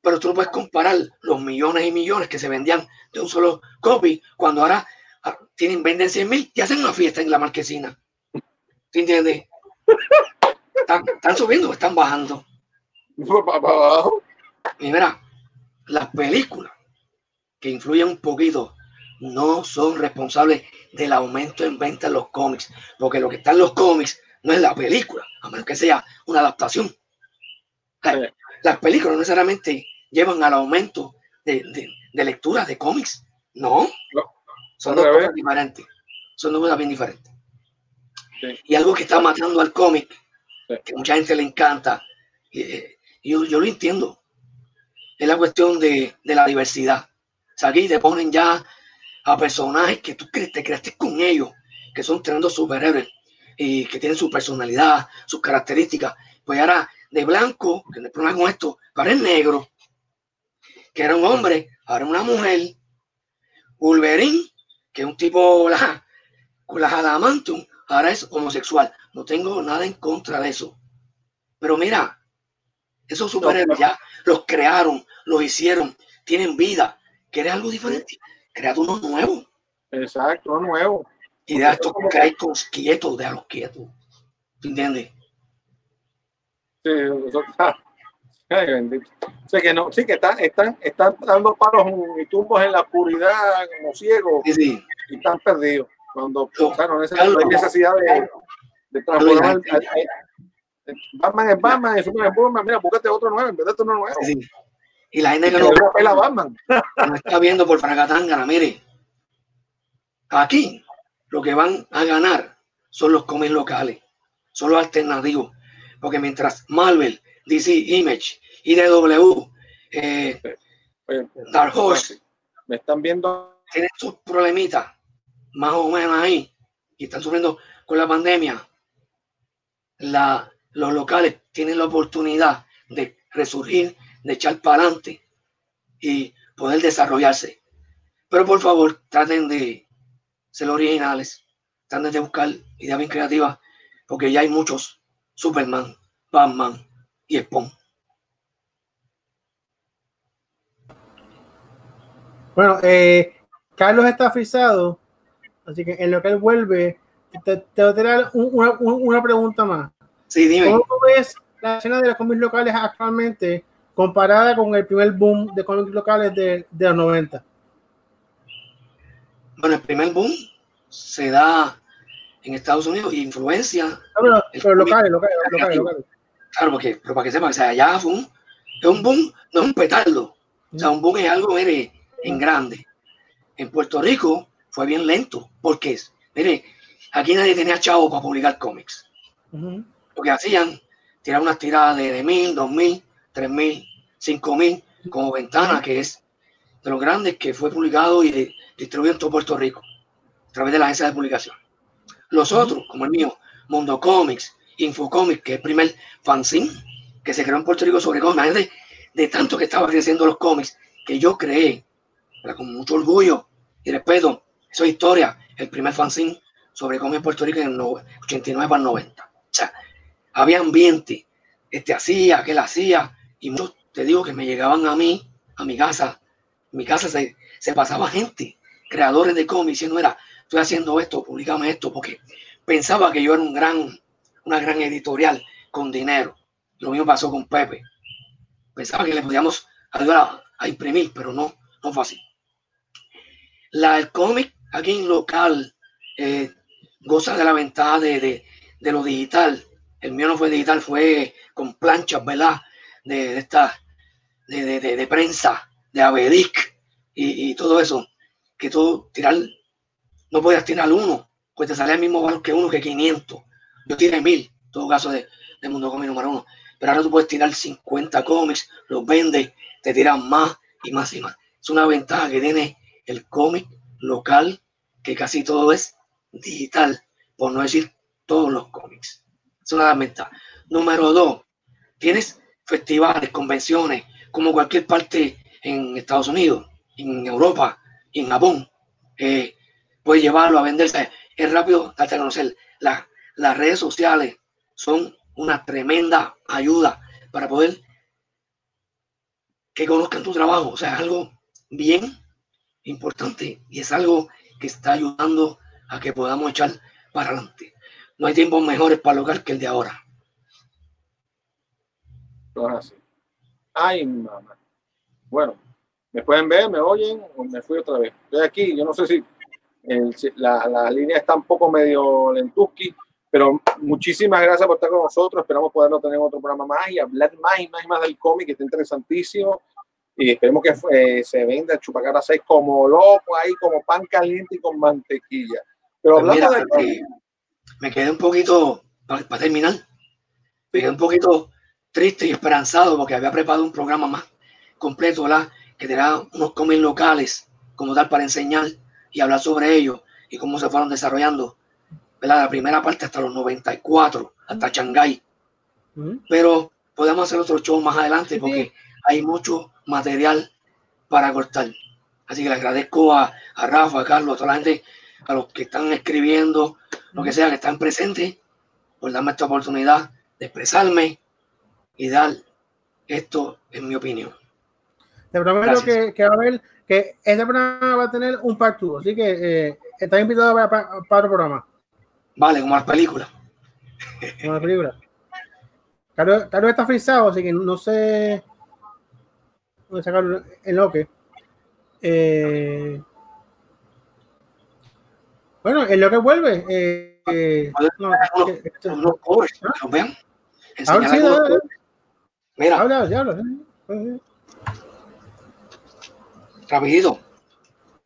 Pero tú no puedes comparar los millones y millones que se vendían de un solo copy cuando ahora ah, tienen, venden 100 mil y hacen una fiesta en la marquesina. ¿Te entiendes? Están, están subiendo, están bajando. Y mira, las películas que influyen un poquito no son responsables del aumento en venta de los cómics, porque lo que está en los cómics no es la película, a menos que sea una adaptación. sí. Las películas no necesariamente llevan al aumento de, de, de lectura de cómics, no, no. son dos cosas diferentes, son dos cosas bien diferentes. Sí. Y algo que está matando al cómic, sí. que mucha gente le encanta, y, y yo, yo, lo entiendo, es la cuestión de, de la diversidad. O sea, aquí te ponen ya a personajes que tú te creaste con ellos, que son tremendos superhéroes y que tienen su personalidad, sus características. Pues ahora de blanco, que no hay problema con esto, ahora es negro, que era un hombre, ahora una mujer. Wolverine, que es un tipo la, con las adamantum, ahora es homosexual. No tengo nada en contra de eso. Pero mira, esos superhéroes ya los crearon, los hicieron, tienen vida. ¿Quieres algo diferente? Crea uno nuevo. Exacto, uno nuevo. Y de estos hay quietos, de los quietos. ¿Entiendes? Sí, ay, bendito. O sea, que no, sí, que están, están, están dando palos y tumbos en la oscuridad como ciegos sí, sí. y están perdidos. Cuando no, claro, no hay necesidad de, de transformar. Batman es Batman, es Superman es Superman. Mira, búscate otro nuevo en vez de otro nuevo. Sí. Y la gente que lo la Batman. no está viendo por Fracatangana, mire. Aquí lo que van a ganar son los cómics locales, son los alternativos. Porque mientras Marvel, DC Image, IDW, eh, Dark Horse, me están viendo. Tienen sus problemitas, más o menos ahí, y están sufriendo con la pandemia. La, los locales tienen la oportunidad de resurgir, de echar para adelante y poder desarrollarse. Pero por favor, traten de ser originales, traten de buscar ideas bien creativas, porque ya hay muchos Superman, Batman y Spawn. Bueno, eh, Carlos está frisado, así que en lo que él vuelve, te, te voy a tirar una, una, pregunta más. Sí, dime. ¿Cómo ves la escena de los cómics locales actualmente comparada con el primer boom de cómics locales de, de los 90? Bueno, el primer boom se da en Estados Unidos y influencia. No, pero, el pero cómic locales, locales, locales. Claro, porque, pero para que sepan, o sea, allá fue un, es un boom, no es un petardo. O sea, un boom es algo, mire, en grande. En Puerto Rico fue bien lento, porque, mire, aquí nadie tenía chavo para publicar cómics. Lo que hacían, tirar unas tiradas de, de mil, dos mil, tres mil, cinco mil, como ventana, que es de los grandes que fue publicado y de- distribuido en todo Puerto Rico, a través de la agencia de publicación. Los otros, como el mío, Mundo Comics, Infocomics, que es el primer fanzine que se creó en Puerto Rico sobre cómics, imagínate de tanto que estaba creciendo los cómics, que yo creé, con mucho orgullo y respeto, eso es historia, el primer fanzine sobre cómics en Puerto Rico en el no- 89 para el 90. O sea, había ambiente, este hacía, aquel hacía, y muchos, te digo, que me llegaban a mí, a mi casa, en mi casa se, se pasaba gente, creadores de cómics, diciendo, mira, estoy haciendo esto, publicame esto, porque pensaba que yo era un gran, una gran editorial con dinero. Lo mismo pasó con Pepe. Pensaba que le podíamos ayudar a, a imprimir, pero no, no fue así. La, el cómic aquí en local eh, goza de la ventaja de, de, de lo digital. El mío no fue digital, fue con planchas, ¿verdad? De, esta, de, de, de, prensa, de Abedic y, y todo eso. Que tú tirar, no podías tirar uno, pues te salía el mismo valor que uno que 500. Yo tiré mil, todo caso de, de Mundo Cómic número uno. Pero ahora tú puedes tirar 50 cómics, los vendes, te tiran más y más y más. Es una ventaja que tiene el cómic local, que casi todo es digital, por no decir todos los cómics. Es una ventajas. Número dos, tienes festivales, convenciones, como cualquier parte en Estados Unidos, en Europa en Japón. Eh, puedes llevarlo a venderse. Es rápido darte a conocer. La- las redes sociales son una tremenda ayuda para poder que conozcan tu trabajo. O sea, es algo bien importante y es algo que está ayudando a que podamos echar para adelante. No hay tiempos mejores para lograr que el de ahora. No es así. Ay, mamá. Bueno, me pueden ver, me oyen o me fui otra vez. Estoy aquí, yo no sé si, el- si la, la línea está un poco medio lentusqui, pero muchísimas gracias por estar con nosotros. Esperamos poderlo tener en otro programa más y hablar más y más y más del cómic, que está interesantísimo. Y esperemos que eh, se venda Chupacara 6 como loco, ahí como pan caliente y con mantequilla. Pero Pues hablando mira, de me quedé un poquito, para terminar, me quedé un poquito triste y esperanzado porque había preparado un programa más completo, ¿verdad? Que tenía unos cómics locales como tal para enseñar y hablar sobre ellos y cómo se fueron desarrollando, ¿verdad? La primera parte hasta los 94, hasta Shanghái. Pero podemos hacer otro show más adelante Sí. porque hay mucho material para cortar. Así que le agradezco a, a Rafa, a Carlos, a toda la gente, a los que están escribiendo, lo que sea, que están presentes, por darme esta oportunidad de expresarme y dar esto en mi opinión. Te prometo que, que va a haber, que este programa va a tener un part 2, así que eh, estás invitado para, para, para otro programa, Vale, como las películas. como la película. Carlos, Carlos está frisado, así que no sé dónde sacarlo en lo que. Eh, bueno, en lo que vuelve. Eh, eh, no, Enseñar Mira, habla, sí, habla. rapidito,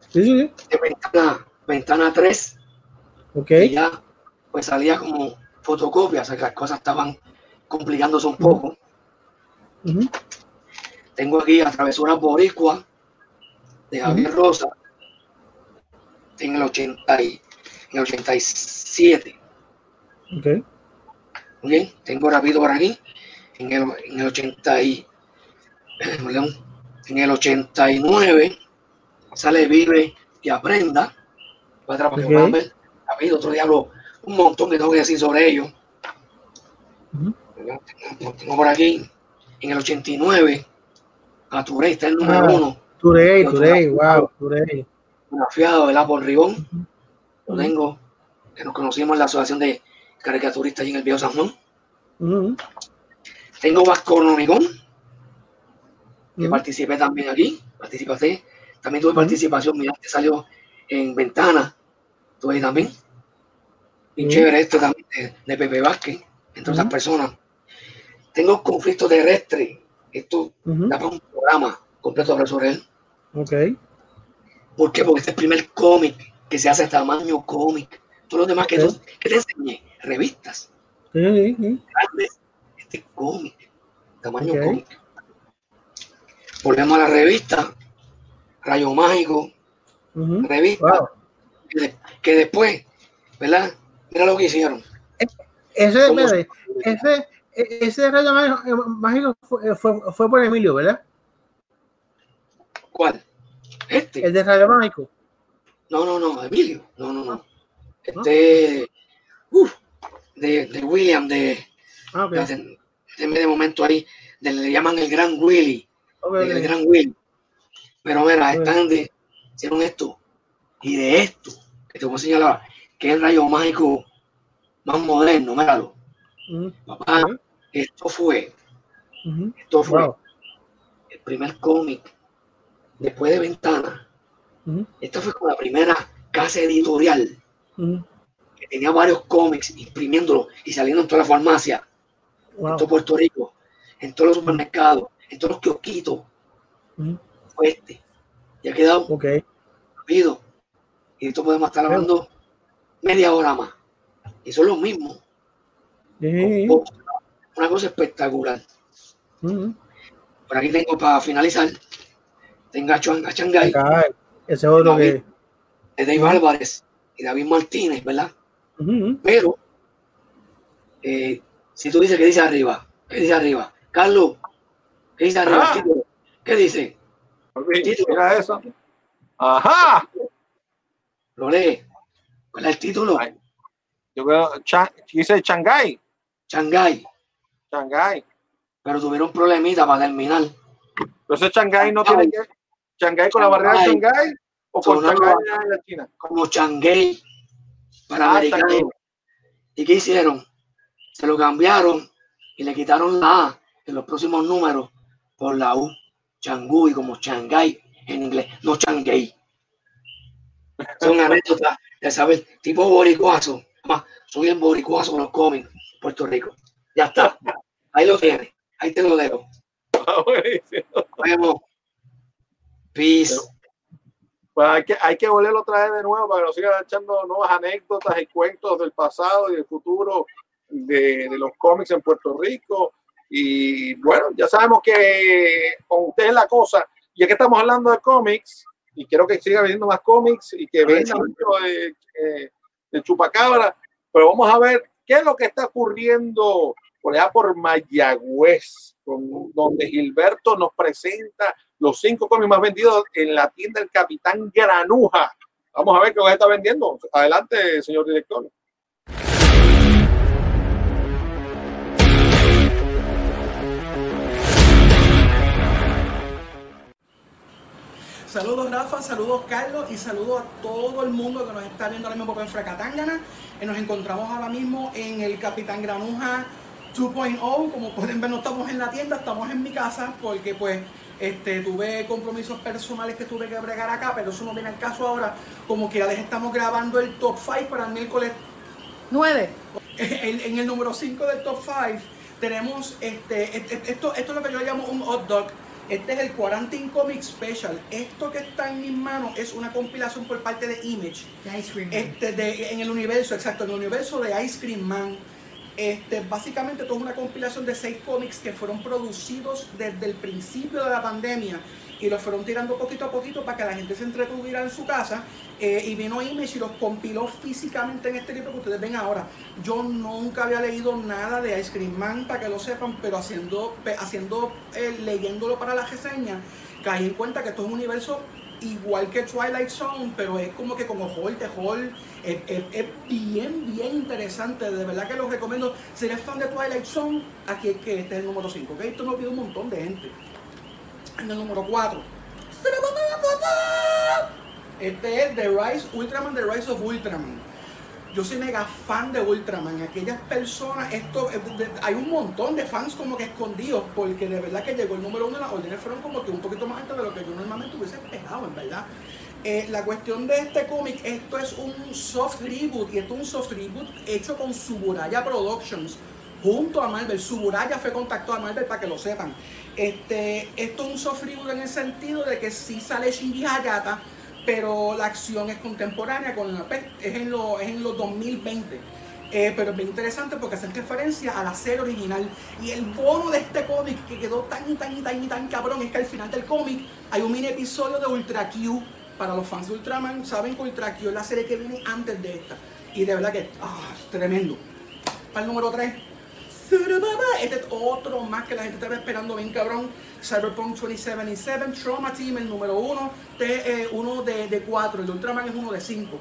Sí, sí, sí. de ventana, ventana 3, Ok. y ya pues salía como fotocopia, o sea que las cosas estaban complicándose un poco. Tengo aquí a Travesura Boricua de Javier Rosa en el, 80 y- en el 87. Ok. Muy bien, tengo rápido por aquí en el, en el 80 y, perdón, en el 89 sale Vive y Aprenda. Para que Ok. puedan ver rápido, otro diablo, un montón que tengo que decir sobre ellos. Ujú. Tengo, tengo por aquí en el 89 a Touré está el número Ah. uno. Today, today, wow, today. fotografiado ¿verdad? por Ribón. Ujú. Lo tengo, que nos conocimos en la Asociación de Caricaturistas allí en el Viejo San Juan. Ujú. Tengo Vasco que participé también aquí, participé, también tuve participación, mira, que salió en Ventana, tuve también, y chévere este también de, Pepe Vázquez, entre otras personas. Tengo conflicto terrestre, esto da para un programa completo sobre él. Ok. ¿Por qué? Porque este es el primer cómic que se hace tamaño cómic. Todos los demás que, que te enseñé, revistas. Sí, sí. Este cómic, tamaño cómic. Volvemos a la revista, Rayo Mágico, revista, que, después, ¿verdad? Mira lo que hicieron. Ese, ese, ese Rayo Mágico fue, fue, fue por Emilio, ¿verdad? ¿Cuál? Este. El de Radio Mágico. No, no, no, Emilio. No, no, no. Este. Uf, de, de, William, de. Ah, de, de, momento ahí, de, le llaman el Gran Willy. el Gran Willy. Pero mira, están de. Hicieron esto. Y de esto, que te voy a señalar, que es el rayo mágico más moderno, míralo. Papá, esto fue. Esto fue el primer cómic después de Ventana, esta fue como la primera casa editorial que tenía varios cómics imprimiéndolo y saliendo en toda la farmacia, en todo Puerto Rico, en todos los supermercados, en todos los kiosquitos. Fue este. Y ha quedado rápido. Y esto podemos estar hablando media hora más. Y son los mismos. Una cosa espectacular. Por aquí tengo para finalizar tengo a, Shanghai. Ese otro David, que. Dave Álvarez y David Martínez, ¿verdad? Pero, eh, si tú dices que dice arriba, ¿qué dice arriba? Carlos, ¿qué dice arriba? Ah. ¿Qué dice? Mira eso. Ajá. Lo lee. ¿Cuál es el título? Yo veo, dice Shanghai. Shanghai. Shanghai. Pero tuvieron problemita para terminar. Entonces Shanghai no tiene que ¿Shanghái con la barrera de Shanghái o con Shanghái en la China? Como Shanghái para ah, americanos. ¿Y qué hicieron? Se lo cambiaron y le quitaron la A en los próximos números por la U. Changui como Shanghái en inglés, no Shanghái. Son anécdotas de saber, tipo boricuazo. Soy el boricuazo los cómics Puerto Rico. Ya está. Ahí lo tienes. Ahí te lo dejo. Vemos. Peace. Pues hay que, hay que volverlo otra vez de nuevo para que nos sigan echando nuevas anécdotas y cuentos del pasado y del futuro de, de los cómics en Puerto Rico. Y bueno, ya sabemos que con ustedes la cosa, ya que estamos hablando de cómics, y quiero que siga viendo más cómics y que venga mucho de, eh, de, Chupacabra, pero vamos a ver qué es lo que está ocurriendo por allá por Mayagüez, con, donde Gilberto nos presenta los cinco cómics más vendidos en la tienda del Capitán Granuja. Vamos a ver qué está vendiendo. Adelante, señor director. Saludos Rafa, saludos Carlos y saludos a todo el mundo que nos está viendo ahora mismo en Fracatangana. Eh, nos encontramos ahora mismo en el Capitán Granuja 2.0. Como pueden ver, no estamos en la tienda, estamos en mi casa porque pues este, tuve compromisos personales que tuve que bregar acá, pero eso no viene al caso ahora. Como que ya les estamos grabando el top 5 para el miércoles 9. En, el número 5 del top 5 tenemos este, esto, esto es lo que yo llamo un hot dog. Este es el Quarantine Comic Special. Esto que está en mis manos es una compilación por parte de Image. Ice Cream Este, de, en el universo, exacto, en el universo de Ice Cream Man. Este, básicamente, esto es una compilación de seis cómics que fueron producidos desde el principio de la pandemia y los fueron tirando poquito a poquito para que la gente se entretuviera en su casa. Eh, y vino Image y los compiló físicamente en este libro que ustedes ven ahora. Yo nunca había leído nada de Ice Cream Man, para que lo sepan, pero haciendo, haciendo eh, leyéndolo para la reseña, caí en cuenta que esto es un universo igual que Twilight Zone, pero es como que como horror, terror, es, es, bien, bien interesante, de verdad que lo recomiendo. Si eres fan de Twilight Zone, aquí es que este es el número 5, ¿ok? Esto lo pide un montón de gente. En el número 4. Este es The Rise, Ultraman, The Rise of Ultraman. yo soy mega fan de Ultraman. Aquellas personas, esto, eh, hay un montón de fans como que escondidos, porque de verdad que llegó el número uno las órdenes fueron como que un poquito más alto de lo que yo normalmente hubiese esperado, en verdad. Eh, la cuestión de este cómic, esto es un soft reboot, y esto es un soft reboot hecho con Suburaya Productions, junto a Marvel. Suburaya fue contactó a Marvel para que lo sepan. Este, esto es un soft reboot en el sentido de que sí sale Shinji Hayata, pero la acción es contemporánea, con la, es, en lo, es en los 2020. Eh, pero es bien interesante porque hace referencia a la serie original. Y el bono de este cómic que quedó tan tan y tan y tan cabrón es que al final del cómic hay un mini episodio de Ultra Q. Para los fans de Ultraman, saben que Ultra Q es la serie que viene antes de esta. Y de verdad que ah, tremendo. Para el número 3. Este es otro más que la gente estaba esperando bien cabrón. Cyberpunk 2077, Trauma Team, el número 1, eh, uno de 4, el de Ultraman es uno de 5.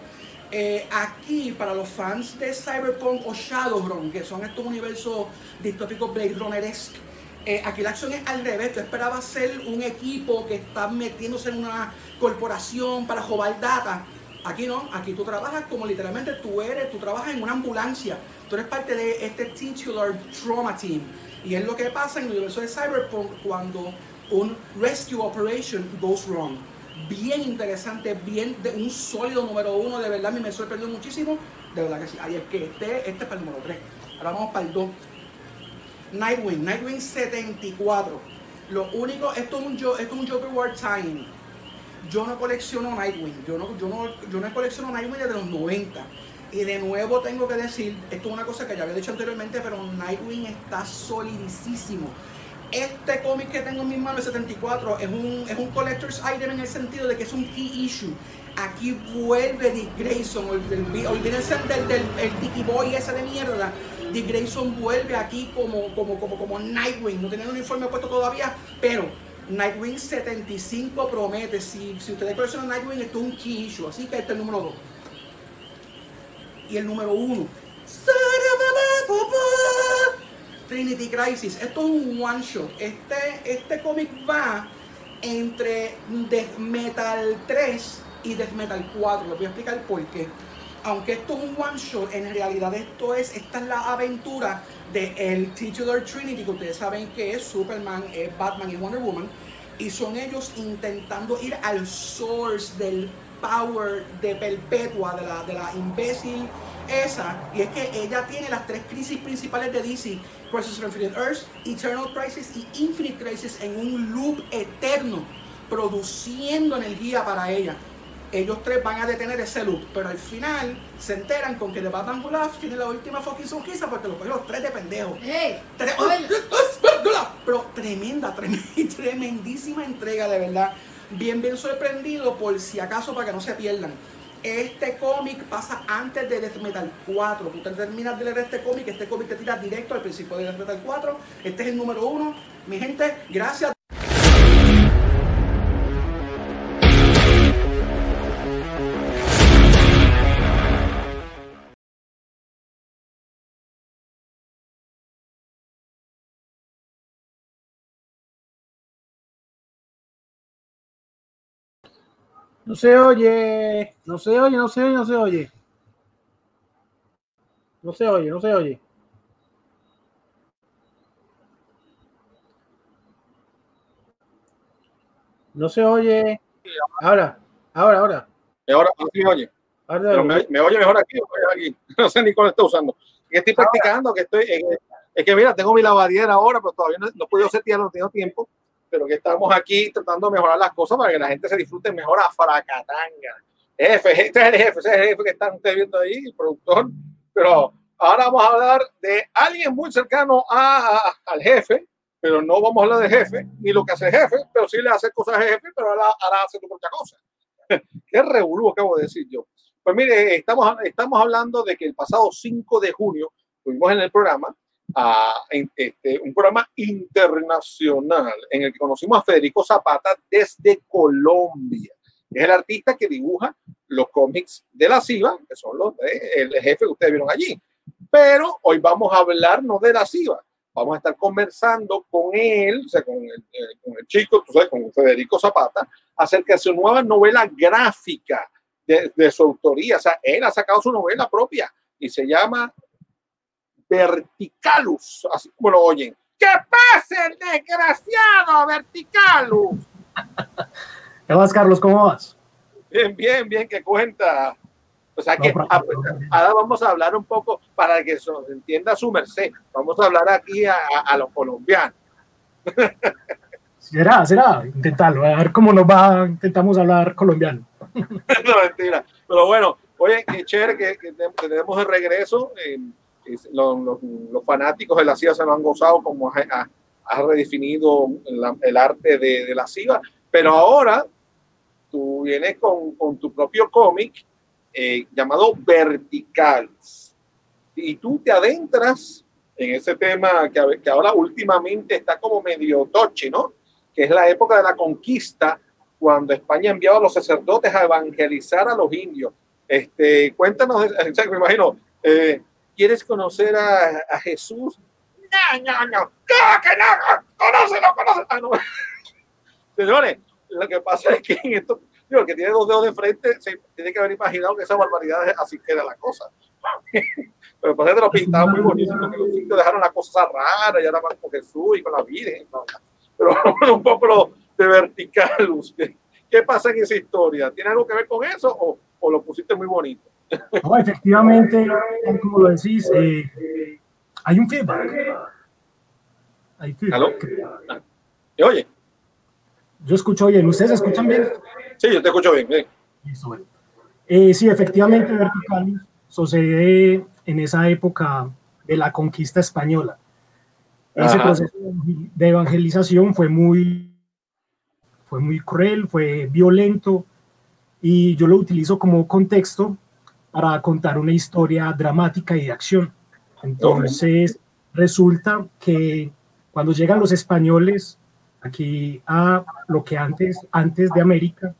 Eh, aquí, para los fans de Cyberpunk o Shadowrun, que son estos universos distópicos Blade Runner-esque, eh, aquí la acción es al revés. Tú esperabas ser un equipo que está metiéndose en una corporación para robar data. Aquí no, aquí tú trabajas como literalmente tú eres, tú trabajas en una ambulancia. Tú eres parte de este titular trauma team. Y es lo que pasa en el universo de Cyberpunk cuando un rescue operation goes wrong. Bien interesante, bien de un sólido número uno, de verdad a mí me sorprendió muchísimo. De verdad que sí. Ahí es que este, este es para el número 3. Ahora vamos para el 2. Nightwing, Nightwing 74. Lo único, esto es un, esto es un Joker War Time. Yo no colecciono Nightwing. Yo no, yo no, yo no colecciono Nightwing desde los 90. Y de nuevo tengo que decir, esto es una cosa que ya había dicho anteriormente, pero Nightwing está solidísimo. Este cómic que tengo en mis manos, el 74, es un, es un collector's item en el sentido de que es un key issue. Aquí vuelve Dick Grayson, olvídense del, del el Dicky Boy ese de mierda. Dick Grayson vuelve aquí como, como, como, como Nightwing. No tiene un uniforme puesto todavía, pero Nightwing 75 promete. Si, si ustedes coleccionan Nightwing, esto es un key issue. Así que este es el número 2 y el número uno. Trinity Crisis. Esto es un one shot. Este, este cómic va entre Death Metal 3 y Death Metal 4. Les voy a explicar por qué. Aunque esto es un one shot, en realidad esto es, esta es la aventura de el titular Trinity, que ustedes saben que es Superman, Batman y Wonder Woman. Y son ellos intentando ir al source del power de Perpetua, de la, de la imbécil esa, y es que ella tiene las tres crisis principales de DC, Crisis of Infinite Earth, Eternal Crisis y Infinite Crisis en un loop eterno, produciendo energía para ella. Ellos tres van a detener ese loop, pero al final se enteran con que The Batman Gulaf tiene la última fucking sonrisa porque lo cogió los tres de pendejos. Hey, pero tremenda, tremenda, tremendísima entrega, de verdad bien, bien sorprendido por si acaso para que no se pierdan. Este cómic pasa antes de Death Metal 4. Tú terminas de leer este cómic, este cómic te tira directo al principio de Death Metal 4. Este es el número uno. Mi gente, gracias. No se oye, no se oye, no se oye, no se oye. No se oye, no se oye. No se oye. Ahora, ahora, ahora. Ahora, sí oye. ahora me, me, oye mejor aquí, aquí. No sé ni cuál está usando. Estoy practicando, que estoy. Es que mira, tengo mi lavadiera ahora, pero todavía no, no he podido no tengo tiempo pero que estamos aquí tratando de mejorar las cosas para que la gente se disfrute mejor a Fracatanga. Jefe, este es el jefe, ese es el jefe que están ustedes viendo ahí, el productor. Pero ahora vamos a hablar de alguien muy cercano a, al jefe, pero no vamos a hablar de jefe, ni lo que hace el jefe, pero sí le hace cosas al jefe, pero ahora, ahora hace tu propia cosa. Qué revolú acabo de decir yo. Pues mire, estamos, estamos hablando de que el pasado 5 de junio fuimos en el programa este, un programa internacional en el que conocimos a Federico Zapata desde Colombia. Es el artista que dibuja los cómics de la CIVA, que son los de, el jefe que ustedes vieron allí. Pero hoy vamos a hablar no de la CIVA, vamos a estar conversando con él, o sea, con el, eh, con el chico, tú sabes, con Federico Zapata, acerca de su nueva novela gráfica de, de, su autoría. O sea, él ha sacado su novela propia y se llama Verticalus, así como lo oyen. ¿Qué pasa, el desgraciado Verticalus? ¿Qué vas, Carlos? ¿Cómo vas? Bien, bien, bien, que cuenta. O sea que ahora vamos a hablar un poco para que se entienda su merced. Vamos a hablar aquí a, a los colombianos. Será, será, intentarlo, a ver cómo nos va, intentamos hablar colombiano. no, mentira. Pero bueno, oye, qué chévere que, que tenemos de regreso. Los, los, los, fanáticos de la CIA se lo han gozado como ha, ha redefinido la, el arte de, de, la CIA. Pero ahora tú vienes con, con tu propio cómic eh, llamado Verticales. Y tú te adentras en ese tema que, que ahora últimamente está como medio toche, ¿no? Que es la época de la conquista, cuando España enviaba a los sacerdotes a evangelizar a los indios. Este, cuéntanos, me imagino, eh, ¿quieres conocer a, a, Jesús? No, no, no, ¿Cómo que no? Conócelo, conócelo. Ah, no. Señores, lo que pasa es que en esto, digo, que tiene dos dedos de frente se tiene que haber imaginado que esa barbaridad así queda la cosa. Pero pasa que lo pintaban muy bonito, porque los indios dejaron la cosa rara y ahora van con Jesús y con la Virgen. ¿no? Pero un poco de vertical, ¿qué, ¿qué pasa en esa historia? ¿Tiene algo que ver con eso o, o lo pusiste muy bonito? No, efectivamente, como lo decís, eh, hay un feedback. Hay feedback. ¿Aló? ¿Me oye? Yo escucho bien. ¿Ustedes escuchan bien? Sí, yo te escucho bien. bien. Listo, bueno. Eh, sí, efectivamente, Verticalis sucede en esa época de la conquista española. Ese Ajá. proceso de evangelización fue muy, fue muy cruel, fue violento, y yo lo utilizo como contexto para contar una historia dramática y de acción. Entonces, resulta que cuando llegan los españoles aquí a lo que antes, antes de América,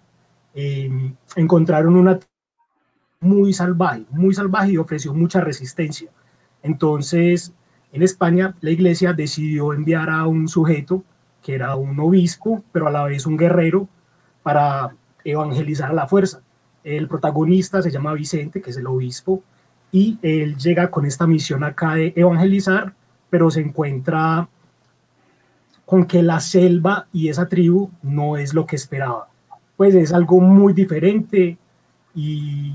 eh, encontraron una muy salvaje, muy salvaje y ofreció mucha resistencia. Entonces, en España, la iglesia decidió enviar a un sujeto que era un obispo, pero a la vez un guerrero, para evangelizar a la fuerza. El protagonista se llama Vicente, que es el obispo, y él llega con esta misión acá de evangelizar, pero se encuentra con que la selva y esa tribu no es lo que esperaba. Pues es algo muy diferente y,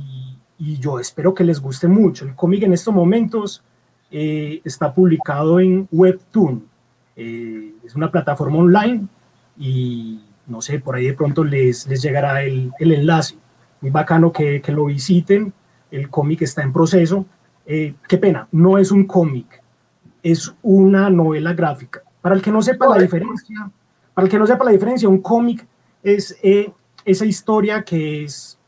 yo espero que les guste mucho. El cómic en estos momentos eh, está publicado en Webtoon. Eh, es una plataforma online y no sé, por ahí de pronto les, les llegará el, el enlace. Muy bacano que, que, lo visiten. El cómic está en proceso. Eh, qué pena, no es un cómic, es una novela gráfica. Para el que no sepa la diferencia, para el que no sepa la diferencia, un cómic es eh, esa historia que es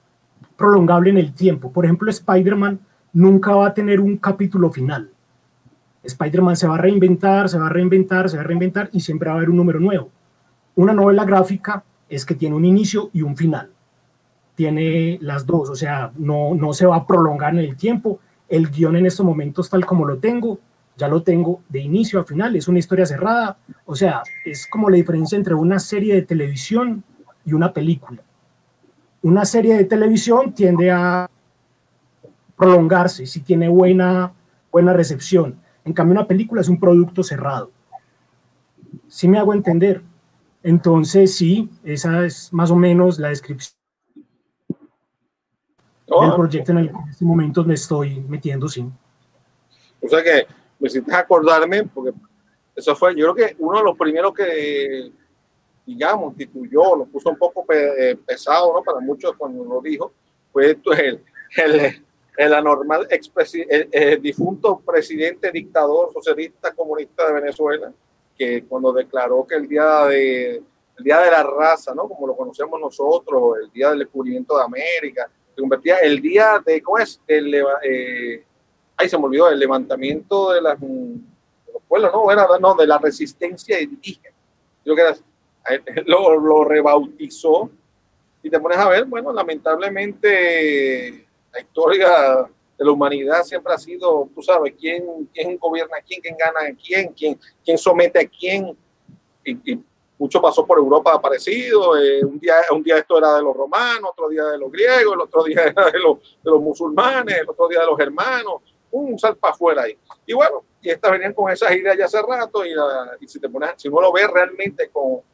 prolongable en el tiempo. Por ejemplo, Spider-Man nunca va a tener un capítulo final. Spider-Man se va a reinventar, se va a reinventar, se va a reinventar y siempre va a haber un número nuevo. Una novela gráfica es que tiene un inicio y un final. Tiene las dos, o sea, no, no se va a prolongar en el tiempo. El guion en estos momentos, tal como lo tengo, ya lo tengo de inicio a final, es una historia cerrada. O sea, es como la diferencia entre una serie de televisión y una película. Una serie de televisión tiende a prolongarse si tiene buena, buena recepción. En cambio, una película es un producto cerrado. Si ¿Sí me hago entender? Entonces, sí, esa es más o menos la descripción oh. del proyecto en el que en este momento me estoy metiendo, sí. O sea que me hiciste acordarme, porque eso fue, yo creo que uno de los primeros que, digamos, tituló, lo puso un poco pesado, ¿no? Para muchos cuando lo dijo, fue el, el, el anormal el, el difunto presidente dictador socialista comunista de Venezuela, que cuando declaró que el día de el día de la raza, ¿no? Como lo conocemos nosotros, el día del descubrimiento de América, se convertía el día de, ¿cómo es? El, eh, ay, se me olvidó, el levantamiento de, las, de los pueblos, ¿no? Era, no, de la resistencia indígena. Yo que era, lo, lo rebautizó y te pones a ver, bueno, lamentablemente la historia de la humanidad siempre ha sido, tú sabes, quién, quién gobierna a quién, quién gana a quién, quién, quién somete a quién. Y, y mucho pasó por Europa parecido. Eh, un, día, un día esto era de los romanos, otro día de los griegos, el otro día era de los, de los musulmanes, el otro día de los hermanos. un sal para afuera ahí. Y bueno, y estas venían con esas ideas ya hace rato y, y si te pones, si uno lo ve realmente como,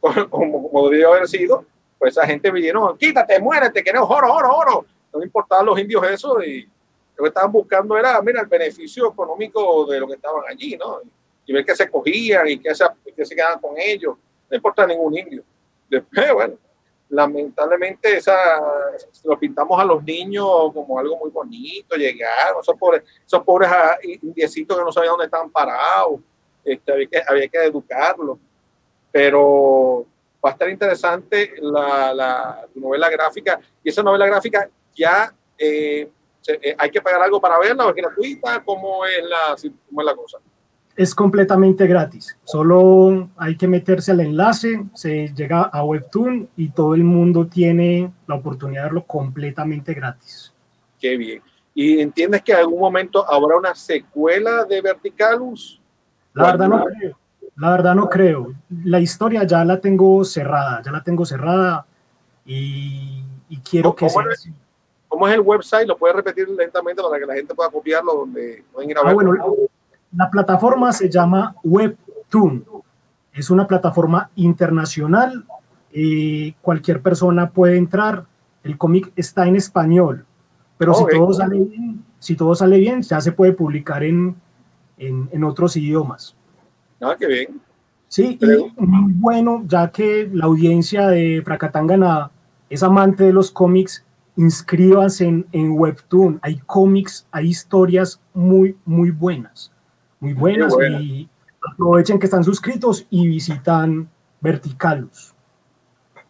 como haber sido, pues esa gente vinieron, quítate, muérete, queremos oro, oro, oro. No importaban los indios eso y lo que estaban buscando era, mira, el beneficio económico de lo que estaban allí, ¿no? Y ver que se cogían y que se, que se quedaban con ellos. No importa ningún indio. Después, bueno, lamentablemente esa, lo pintamos a los niños como algo muy bonito, llegar, esos pobres, esos pobres ah, indiecitos que no sabían dónde estaban parados, este, había, que, había que educarlos. Pero va a estar interesante la, la novela gráfica, y esa novela gráfica ya eh, eh, hay que pagar algo para verla es gratuita, ¿cómo es la, cómo es la cosa? Es completamente gratis, solo hay que meterse al enlace, se llega a Webtoon y todo el mundo tiene la oportunidad de verlo completamente gratis. Qué bien. ¿Y entiendes que en algún momento habrá una secuela de Verticalus? La verdad no creo. La verdad no creo. La historia ya la tengo cerrada, ya la tengo cerrada y, quiero que sea así. ¿Cómo es el website? ¿Lo puedes repetir lentamente para que la gente pueda copiarlo donde pueden ir a ah, bueno, la, plataforma se llama Webtoon. Es una plataforma internacional. y cualquier persona puede entrar. El cómic está en español, pero si, todo sale bien, si todo sale bien, ya se puede publicar en, en, en otros idiomas. Ah, qué bien. Sí, y muy bueno, ya que la audiencia de Fracatangana es amante de los cómics, inscríbanse en, en Webtoon. Hay cómics, hay historias muy, muy buenas. Muy buenas. Y aprovechen que están suscritos y visitan Verticalus.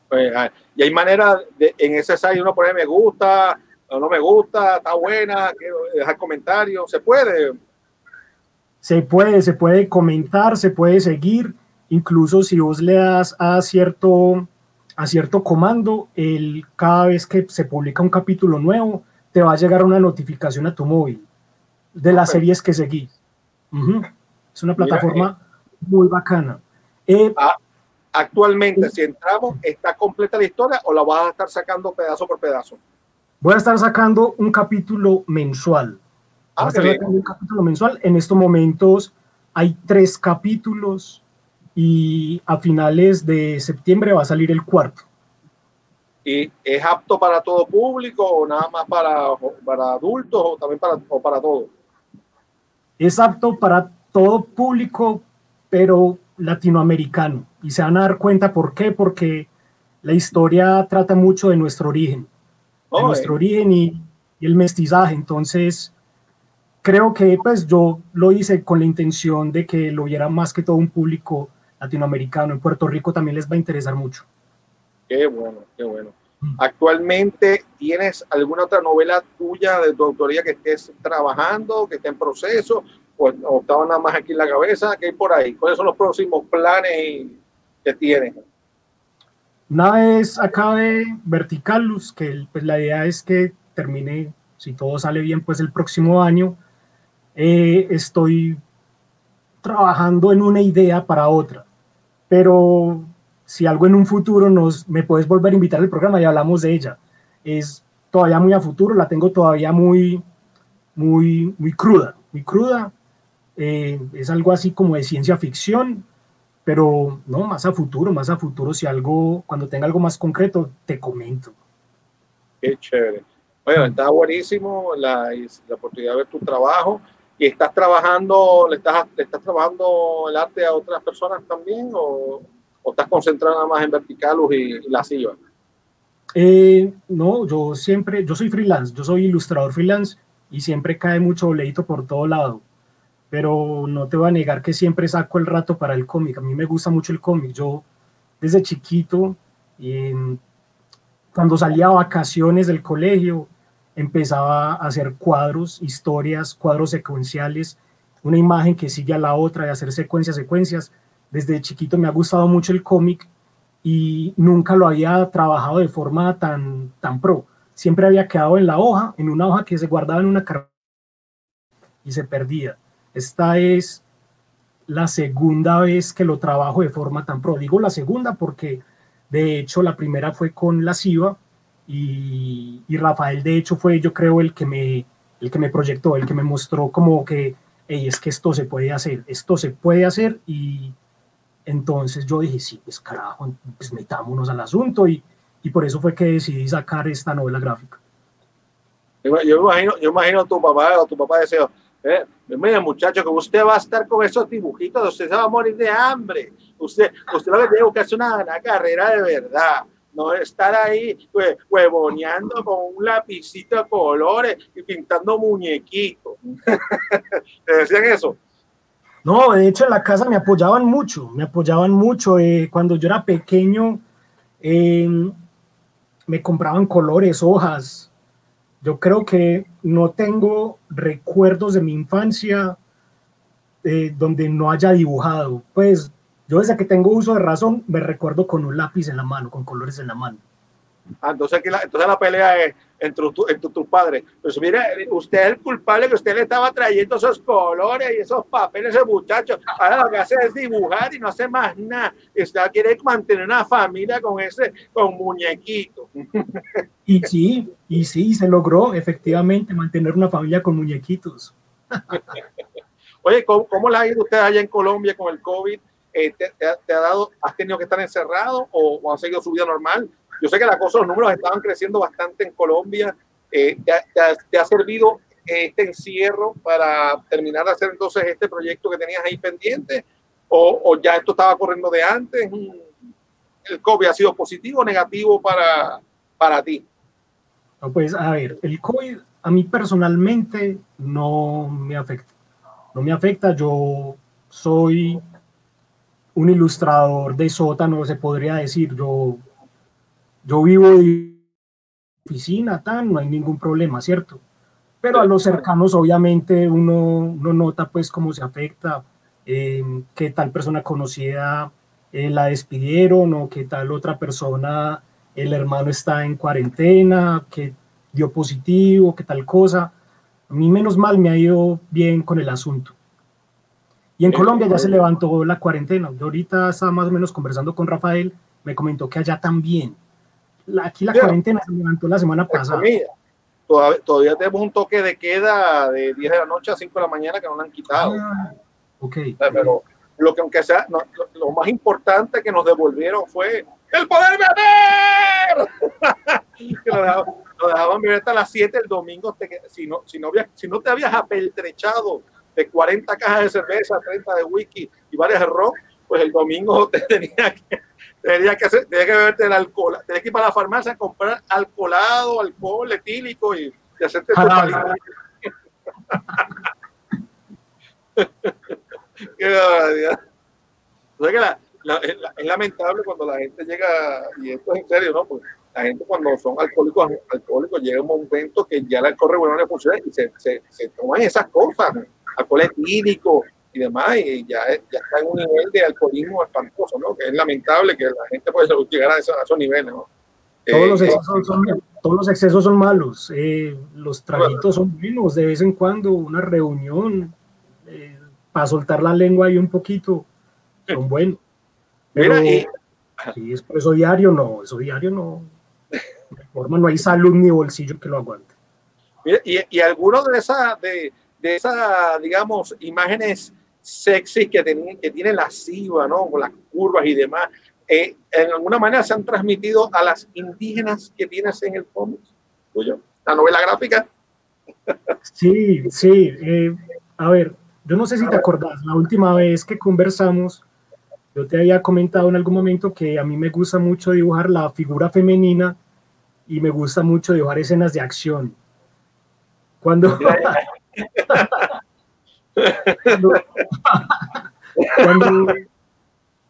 Pues, ah, y hay manera de, en ese site uno pone me gusta o no me gusta, está buena, dejar comentarios, se puede. Se puede, se puede comentar, se puede seguir, incluso si vos le das a cierto, a cierto comando, el, cada vez que se publica un capítulo nuevo, te va a llegar una notificación a tu móvil de las series que seguís. Es una plataforma eh. muy bacana. Eh, ah, actualmente, si entramos, ¿está completa la historia o la vas a estar sacando pedazo por pedazo? Voy a estar sacando un capítulo mensual. Ah, un capítulo mensual. En estos momentos hay tres capítulos y a finales de septiembre va a salir el cuarto. ¿Y es apto para todo público o nada más para, para adultos o también para, o para todos? Es apto para todo público, pero latinoamericano. Y se van a dar cuenta por qué, porque la historia trata mucho de nuestro origen, de nuestro origen y, y el mestizaje. Entonces, creo que pues yo lo hice con la intención de que lo viera más que todo un público latinoamericano. En Puerto Rico también les va a interesar mucho. Qué bueno, qué bueno. Actualmente, ¿tienes alguna otra novela tuya de tu autoría que estés trabajando, que esté en proceso, o, estaba nada más aquí en la cabeza? ¿Qué hay por ahí? ¿Cuáles son los próximos planes que tienes? Una vez acabe Verticalus, que pues la idea es que termine, si todo sale bien, pues el próximo año, eh, estoy trabajando en una idea para otra, pero si algo en un futuro nos, me puedes volver a invitar al programa y hablamos de ella. Es todavía muy a futuro, la tengo todavía muy, muy, muy cruda, muy cruda. Eh, es algo así como de ciencia ficción, pero no, más a futuro, más a futuro, si algo, cuando tenga algo más concreto, te comento. Qué chévere. Bueno, está buenísimo la, la oportunidad de ver tu trabajo y estás trabajando, le estás, estás trabajando el arte a otras personas también o, o estás concentrado nada más en Verticalus y, la SIVA? Eh, no, yo siempre, yo soy freelance, yo soy ilustrador freelance y siempre cae mucho boleto por todo lado. Pero no te voy a negar que siempre saco el rato para el cómic. A mí me gusta mucho el cómic. Yo desde chiquito, cuando salía a vacaciones del colegio, empezaba a hacer cuadros, historias, cuadros secuenciales, una imagen que sigue a la otra, y hacer secuencias, secuencias. Desde chiquito me ha gustado mucho el cómic y nunca lo había trabajado de forma tan, tan pro. Siempre había quedado en la hoja, en una hoja que se guardaba en una carpeta y se perdía. Esta es la segunda vez que lo trabajo de forma tan pro. Digo la segunda porque de hecho la primera fue con la SIVA y, Rafael de hecho fue yo creo el que me el que me proyectó, el que me mostró como que, hey, es que esto se puede hacer, esto se puede hacer y entonces yo dije, sí, pues carajo, pues metámonos al asunto y, y por eso fue que decidí sacar esta novela gráfica. Yo, imagino, yo imagino a tu papá o tu papá decía, eh, mira muchacho, que usted va a estar con esos dibujitos, usted se va a morir de hambre. Usted, usted lo que tiene que hacer una, una carrera de verdad no estar ahí pues, huevoneando con un lapicito de colores y pintando muñequitos. ¿Te decían eso? No, de hecho en la casa me apoyaban mucho, me apoyaban mucho. Eh, cuando yo era pequeño, eh, me compraban colores, hojas. Yo creo que no tengo recuerdos de mi infancia eh, donde no haya dibujado. Pues yo desde que tengo uso de razón me recuerdo con un lápiz en la mano, con colores en la mano. Ah, entonces, entonces la pelea es entre tu, entre tus padres. Pues mire, usted es el culpable que usted le estaba trayendo esos colores y esos papeles a ese muchacho. Ahora lo que hace es dibujar y no hace más nada. Usted quiere mantener una familia con ese, con muñequitos. Y sí, y sí, se logró efectivamente mantener una familia con muñequitos. Oye, ¿cómo, cómo la ha ido usted allá en Colombia con el COVID? Eh, te, te, te, ha dado, has tenido que estar encerrado o, o seguido su vida normal? Yo sé que la cosa, los números estaban creciendo bastante en Colombia. Eh, te, ha, servido este encierro para terminar de hacer entonces este proyecto que tenías ahí pendiente? ¿O, o ya esto estaba corriendo de antes? ¿El COVID ha sido positivo o negativo para, para ti? No, pues a ver, el COVID a mí personalmente no me afecta. No me afecta, yo soy un ilustrador de sótano, se podría decir. Yo, yo vivo de oficina, tan, no hay ningún problema, ¿cierto? Pero a los cercanos, obviamente, uno, uno nota pues cómo se afecta, eh, qué tal persona conocida eh, la despidieron o qué tal otra persona, el hermano está en cuarentena, que dio positivo, qué tal cosa. A mí menos mal me ha ido bien con el asunto. Y en Colombia ya se levantó la cuarentena. Yo ahorita estaba más o menos conversando con Rafael, me comentó que allá también. Aquí la cuarentena se levantó la semana pasada. Todavía, todavía, tenemos un toque de queda de 10 de la noche a 5 de la mañana que no lo han quitado. Ah, ok. Pero lo que aunque sea, no, lo, lo, más importante que nos devolvieron fue el poder beber. que lo dejaban, lo dejaban beber hasta las 7 el domingo. Te, si, no, si, no había, si no te habías apeltrechado de 40 cajas de cerveza, 30 de whisky y varias de ron, pues el domingo te tenía que, tenía que, hacer, tenía que beberte el alcohol, tenía que ir para la farmacia a comprar alcoholado, alcohol etílico y, y hacerte ah, Qué barbaridad. que la, la, la, es lamentable cuando la gente llega, y esto es en serio, ¿no? Pues la gente cuando son alcohólicos, alcohólicos llega un momento que ya el alcohol bueno no le funciona y se, se, se toman esas cosas, alcohol etílico y demás, y ya, ya está en un nivel de alcoholismo espantoso, ¿no? Que es lamentable que la gente pueda llegar a esos, a esos niveles, ¿no? Todos, eh, los excesos son, todos los excesos son malos, eh, los traguitos son buenos, de vez en cuando una reunión eh, para soltar la lengua ahí un poquito, son buenos. Pero Mira, y... si es por eso diario, no, eso diario no. De forma no hay salud ni bolsillo que lo aguante. Mira, y, y algunos de esas, de, de esas, digamos, imágenes sexy que, ten, que tiene ¿no? Con las curvas y demás, eh, en alguna manera se han transmitido a las indígenas que tienes en el cómic tuyo, la novela gráfica. Sí, sí. Eh, a ver, yo no sé si te acordás, la última vez que conversamos, yo te había comentado en algún momento que a mí me gusta mucho dibujar la figura femenina y me gusta mucho dibujar escenas de acción. Cuando, cuando, cuando,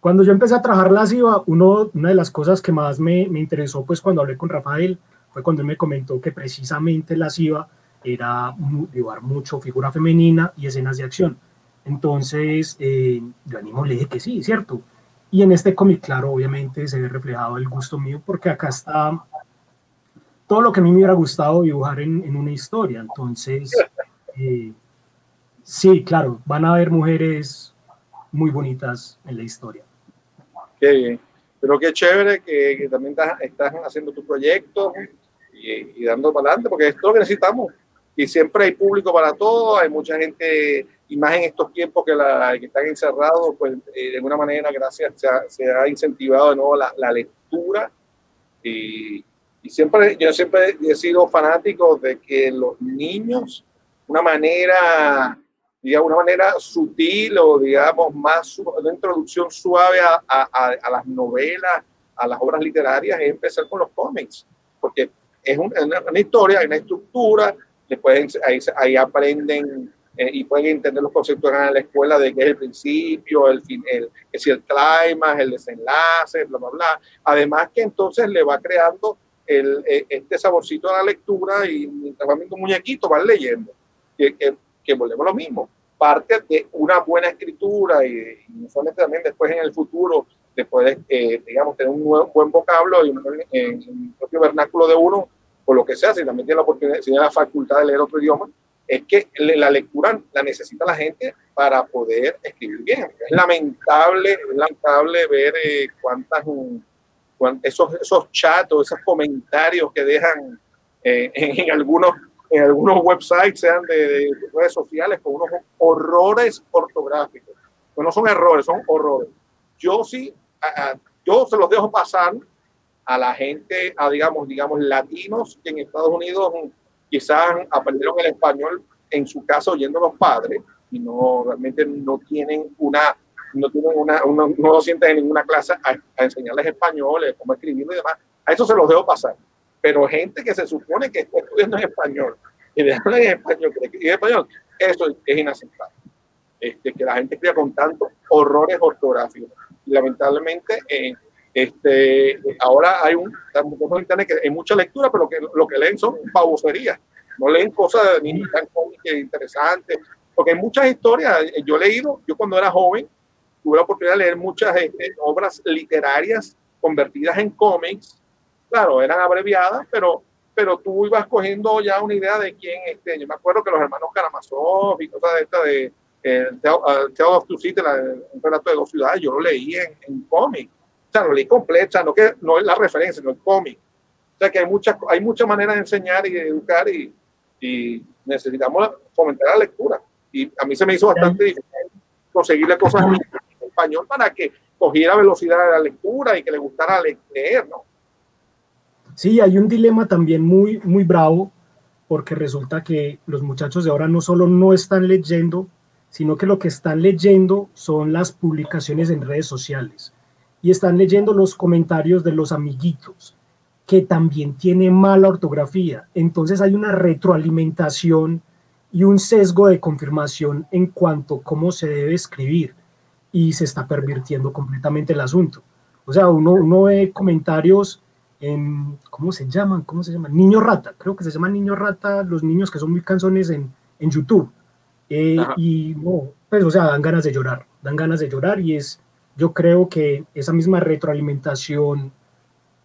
cuando, yo empecé a trabajar la SIVA, uno, una de las cosas que más me, me, interesó, pues cuando hablé con Rafael, fue cuando él me comentó que precisamente la SIVA era llevar mucho figura femenina y escenas de acción. Entonces, eh, yo animo le dije que sí, ¿cierto? Y en este cómic, claro, obviamente se ve reflejado el gusto mío, porque acá está todo lo que a mí me hubiera gustado dibujar en, en una historia. Entonces, eh, sí, claro, van a haber mujeres muy bonitas en la historia. Qué bien. Pero qué chévere que, que también estás, estás, haciendo tu proyecto y, y, dando para adelante, porque es lo que necesitamos. y siempre hay público para todo, hay mucha gente, y más en estos tiempos que, la, que están encerrados, pues eh, de alguna manera, gracias, se ha, se ha incentivado de nuevo la, la lectura. Y, y, siempre, yo siempre he sido fanático de que los niños, una manera, digamos, una manera sutil o digamos más, una introducción suave a, a, a las novelas, a las obras literarias, es empezar con los cómics, porque es una, una historia, hay una estructura, después ahí, ahí aprenden eh, y pueden entender los conceptos en la escuela de qué es el principio, el, fin, el, es el clima, el desenlace, bla, bla, bla. Además que entonces le va creando el, eh, este saborcito a la lectura y mientras un muñequito van leyendo, que, que, que, volvemos a lo mismo. Parte de una buena escritura y, y también después en el futuro, después de, eh, digamos, tener un, nuevo, buen vocablo y un, en, en propio vernáculo de uno, o lo que sea, si también tiene la oportunidad, si tiene la facultad de leer otro idioma, es que la lectura la necesita la gente para poder escribir bien. Es lamentable, es lamentable ver eh, cuántas, cuántas, esos, esos chats o esos comentarios que dejan eh, en, algunos, en algunos websites, sean de, de, redes sociales, con unos horrores ortográficos. Pues no son errores, son horrores. Yo sí, a, a, yo se los dejo pasar a la gente, a digamos, digamos, latinos que en Estados Unidos quizás aprendieron el español en su caso oyendo a los padres y no realmente no tienen una no tienen una, una no lo sienten en ninguna clase a, a, enseñarles español, cómo escribirlo y demás. A eso se los dejo pasar. Pero gente que se supone que está estudiando en español y hablar en español, que en español, eso es inaceptable. Este, que la gente escriba con tantos horrores ortográficos. Y lamentablemente, eh, este, ahora hay un, internet que hay mucha lectura, pero que lo que leen son baboserías. No leen cosas ni tan cómicas interesantes, porque hay muchas historias. Yo he leído, yo cuando era joven, tuve la oportunidad de leer muchas este, obras literarias convertidas en cómics. Claro, eran abreviadas, pero, pero tú ibas cogiendo ya una idea de quién, este, yo me acuerdo que los hermanos Karamazov y cosas de esta de el Tale of Two un relato de dos ciudades, yo lo leí en, en cómic o sea, lo leí completo, no, que, no es la referencia, no el cómic. O sea, que hay muchas hay mucha maneras de enseñar y de educar y, y, necesitamos fomentar la lectura. Y a mí se me hizo bastante difícil conseguirle cosas en español para que cogiera velocidad de la lectura y que le gustara leer, ¿no? Sí, hay un dilema también muy, muy bravo, porque resulta que los muchachos de ahora no solo no están leyendo, sino que lo que están leyendo son las publicaciones en redes sociales y están leyendo los comentarios de los amiguitos, que también tiene mala ortografía. Entonces hay una retroalimentación y un sesgo de confirmación en cuanto a cómo se debe escribir y se está pervirtiendo completamente el asunto. O sea, uno, uno ve comentarios en, ¿cómo se llaman? ¿Cómo se llaman? Niño rata, creo que se llaman niño rata los niños que son muy canzones en, en YouTube. Eh, y no, pues, o sea, dan ganas de llorar, dan ganas de llorar y es, yo creo que esa misma retroalimentación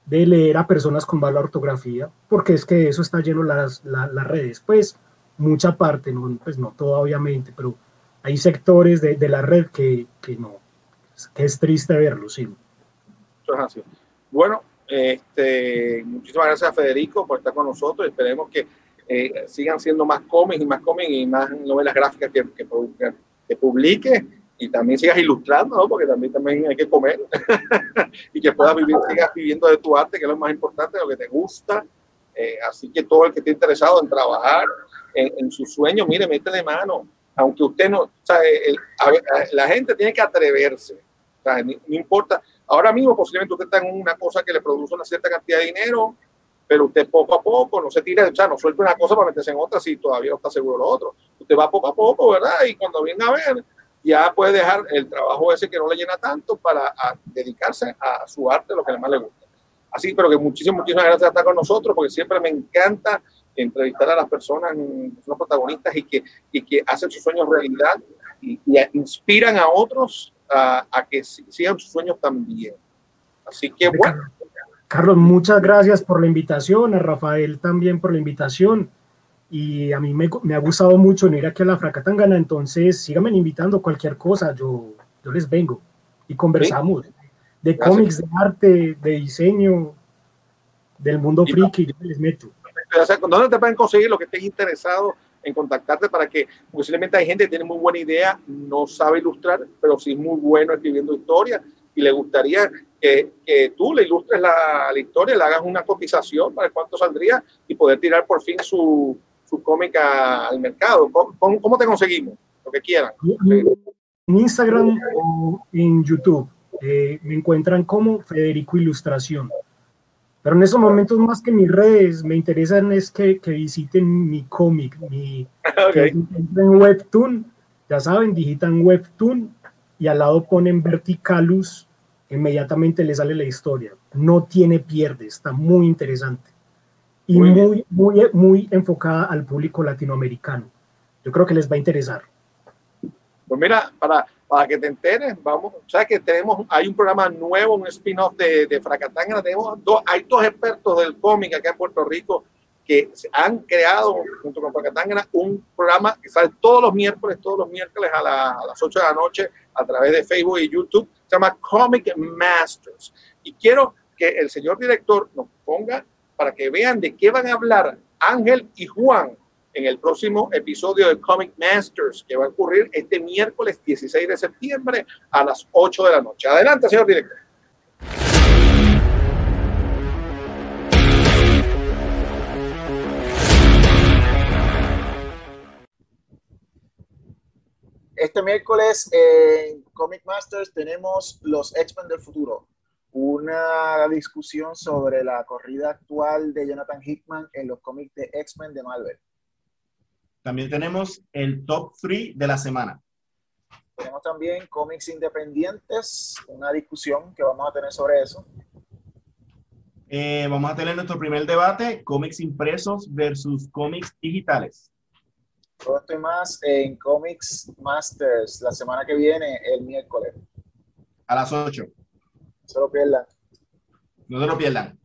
de leer a personas con mala ortografía, porque es que eso está lleno las, las, las redes, pues mucha parte, no, pues no todo obviamente, pero hay sectores de, de la red que, que, no, que es triste verlo, sí. Bueno, este, muchísimas gracias a Federico por estar con nosotros, esperemos que eh, sigan siendo más cómics y más cómics y más novelas gráficas que, que, que y también sigas ilustrando, ¿no? porque también, también hay que comer y que puedas vivir, sigas viviendo de tu arte, que es lo más importante, lo que te gusta. Eh, así que todo el que esté interesado en trabajar en, en su sueño, mire, métele mano, aunque usted no, o sea, el, a ver, la gente tiene que atreverse, o sea, no importa, ahora mismo posiblemente usted está en una cosa que le produce una cierta cantidad de dinero, pero usted poco a poco no se tira, o sea, no suelta una cosa para meterse en otra si todavía no está seguro lo otro. Usted va poco a poco, ¿verdad? Y cuando venga a ver, ya puede dejar el trabajo ese que no le llena tanto para dedicarse a su arte, lo que más le gusta. Así, pero que muchísimas, muchísimas gracias por estar con nosotros, porque siempre me encanta entrevistar a las personas, los protagonistas y que, y que hacen sus sueños realidad y, y inspiran a otros a, a, que sigan sus sueños también. Así que bueno. Carlos, muchas gracias por la invitación, a Rafael también por la invitación y a mí me, me, ha gustado mucho venir aquí a la Fracatangana, entonces síganme invitando cualquier cosa, yo, yo les vengo y conversamos ¿Sí? de cómics, de arte, de diseño, del mundo friki, yo les meto. ¿Dónde te pueden conseguir los que estén interesados en contactarte para que posiblemente hay gente que tiene muy buena idea, no sabe ilustrar, pero sí es muy bueno escribiendo historias y le gustaría que, que tú le ilustres la, la, historia, le hagas una cotización para cuánto saldría y poder tirar por fin su, su cómica al mercado. ¿Cómo, ¿Cómo, te conseguimos? Lo que quieran. En Instagram o en YouTube eh, me encuentran como Federico Ilustración. Pero en estos momentos, más que mis redes, me interesan es que, que visiten mi cómic, mi okay. en Webtoon, ya saben, digitan Webtoon y al lado ponen Verticalus, inmediatamente le sale la historia. No tiene pierde, está muy interesante y muy, muy, muy, muy enfocada al público latinoamericano. Yo creo que les va a interesar. Pues mira, para, para que te enteres, vamos, sea que tenemos, hay un programa nuevo, un spin-off de, de Fracatanga, tenemos dos, hay dos expertos del cómic acá en Puerto Rico que han creado junto con Fracatanga un programa que sale todos los miércoles, todos los miércoles a, la, a, las 8 de la noche a través de Facebook y YouTube, se llama Comic Masters. Y quiero que el señor director nos ponga para que vean de qué van a hablar Ángel y Juan en el próximo episodio de Comic Masters, que va a ocurrir este miércoles 16 de septiembre a las 8 de la noche. Adelante, señor director. Este miércoles en Comic Masters tenemos los X-Men del futuro, una discusión sobre la corrida actual de Jonathan Hickman en los cómics de X-Men de Marvel. También tenemos el top 3 de la semana. Tenemos también cómics independientes, una discusión que vamos a tener sobre eso. Eh, vamos a tener nuestro primer debate, cómics impresos versus cómics digitales. Todo esto y más en Comics Masters la semana que viene, el miércoles. A las 8. No se lo pierdan. No se lo pierdan.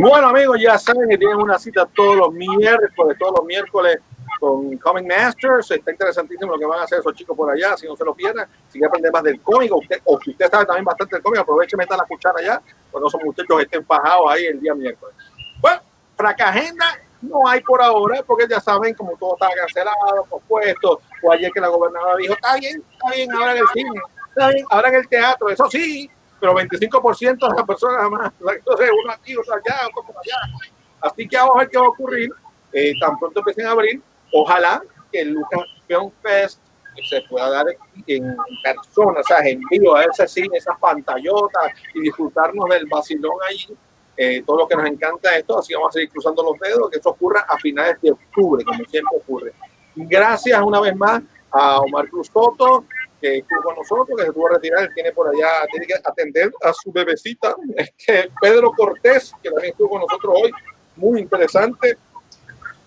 Bueno, amigos, ya saben que tienen una cita todos los miércoles, todos los miércoles con Comic Masters. Está interesantísimo lo que van a hacer esos chicos por allá, si no se lo pierdan. Si quieren aprender más del cómic, usted, o si usted sabe también bastante del cómic, aproveche, meta la cuchara allá, cuando son muchachos estén fajados ahí el día miércoles. Bueno, fracagenda no hay por ahora, porque ya saben, como todo está cancelado, pospuesto, o ayer que la gobernadora dijo, está bien, está bien, ahora en el cine, está bien, ahora en el teatro, eso sí, pero 25% de las personas más. Entonces, uno aquí, otro allá, otro allá. Así que vamos a ver qué va a ocurrir. Eh, tan pronto empiecen a abrir, ojalá que el Lucas Film Fest se pueda dar en persona, o sea, en vivo, a ese cine, esas pantallotas y disfrutarnos del vacilón allí. Eh, todo lo que nos encanta esto, así vamos a seguir cruzando los dedos, que eso ocurra a finales de octubre, como siempre ocurre. Gracias una vez más a Omar Cruz Soto, que estuvo con nosotros, que se tuvo a retirar, él tiene por allá, tiene que atender a su bebecita, este, Pedro Cortés, que también estuvo con nosotros hoy, muy interesante,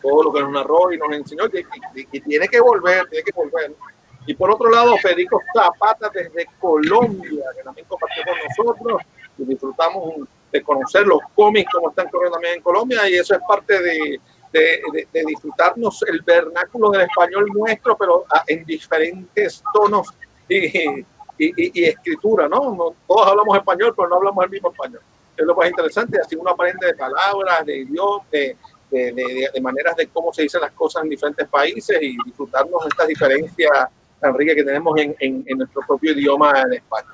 todo lo que nos narró y nos enseñó, que, que, que tiene que volver, tiene que volver. Y por otro lado, Federico Zapata desde Colombia, que también compartió con nosotros, y disfrutamos de conocer los cómics como están corriendo también en Colombia, y eso es parte de, de, de, de, disfrutarnos el vernáculo del español nuestro, pero en diferentes tonos y, y, y, escritura, ¿no? ¿no? Todos hablamos español, pero no hablamos el mismo español. Es lo más interesante, así uno aprende de palabras, de idiomas, de, de, maneras de cómo se dicen las cosas en diferentes países y disfrutarnos de estas diferencias tan ricas que tenemos en, en, en nuestro propio idioma en España.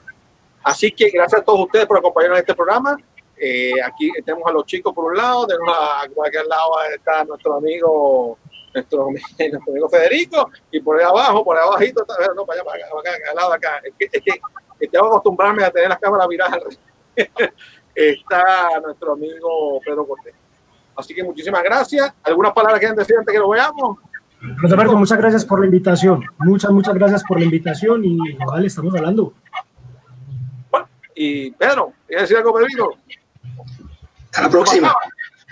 Así que gracias a todos ustedes por acompañarnos en este programa. Eh, aquí tenemos a los chicos por un lado, tenemos a cualquier lado está nuestro amigo, nuestro, nuestro amigo Federico, y por ahí abajo, por ahí abajito, no, para allá, para acá, para acá, al lado de acá. Es que, es que, tengo que acostumbrarme a tener las cámaras viradas. está nuestro amigo Pedro Cortés. Así que muchísimas gracias. ¿Algunas palabras que quieran decir antes que lo veamos? Roberto, muchas gracias por la invitación. Muchas, muchas gracias por la invitación y vale, estamos hablando. Bueno, y Pedro, ¿quieres decir algo, Pedrito? Hasta la próxima.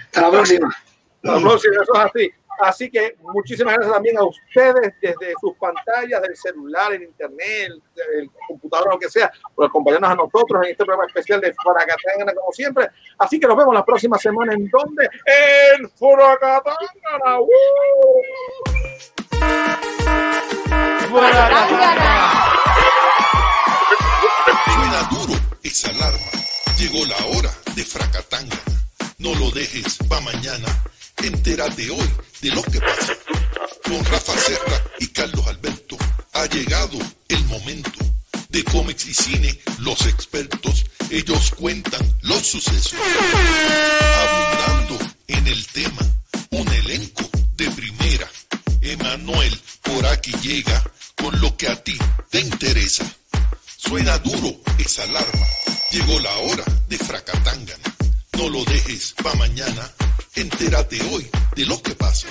Hasta la próxima. Hasta la próxima, eso es así. Así que muchísimas gracias también a ustedes desde sus pantallas, del celular, el internet, el, el computador, lo que sea, por acompañarnos a nosotros en este programa especial de Fracatangana, como siempre. Así que nos vemos la próxima semana en donde? En Fracatangana. ¡Uh! Suena duro esa alarma. Llegó la hora de Fracatanga. No lo dejes pa' mañana. Entérate hoy de lo que pasa. Con Rafa Serra y Carlos Alberto ha llegado el momento de cómics y cine. Los expertos, ellos cuentan los sucesos. Abundando en el tema, un elenco de primera. Emanuel por aquí llega con lo que a ti te interesa. Suena duro esa alarma. Llegó la hora de Fracatangana. No lo dejes pa' mañana. Entérate hoy de lo que pasa.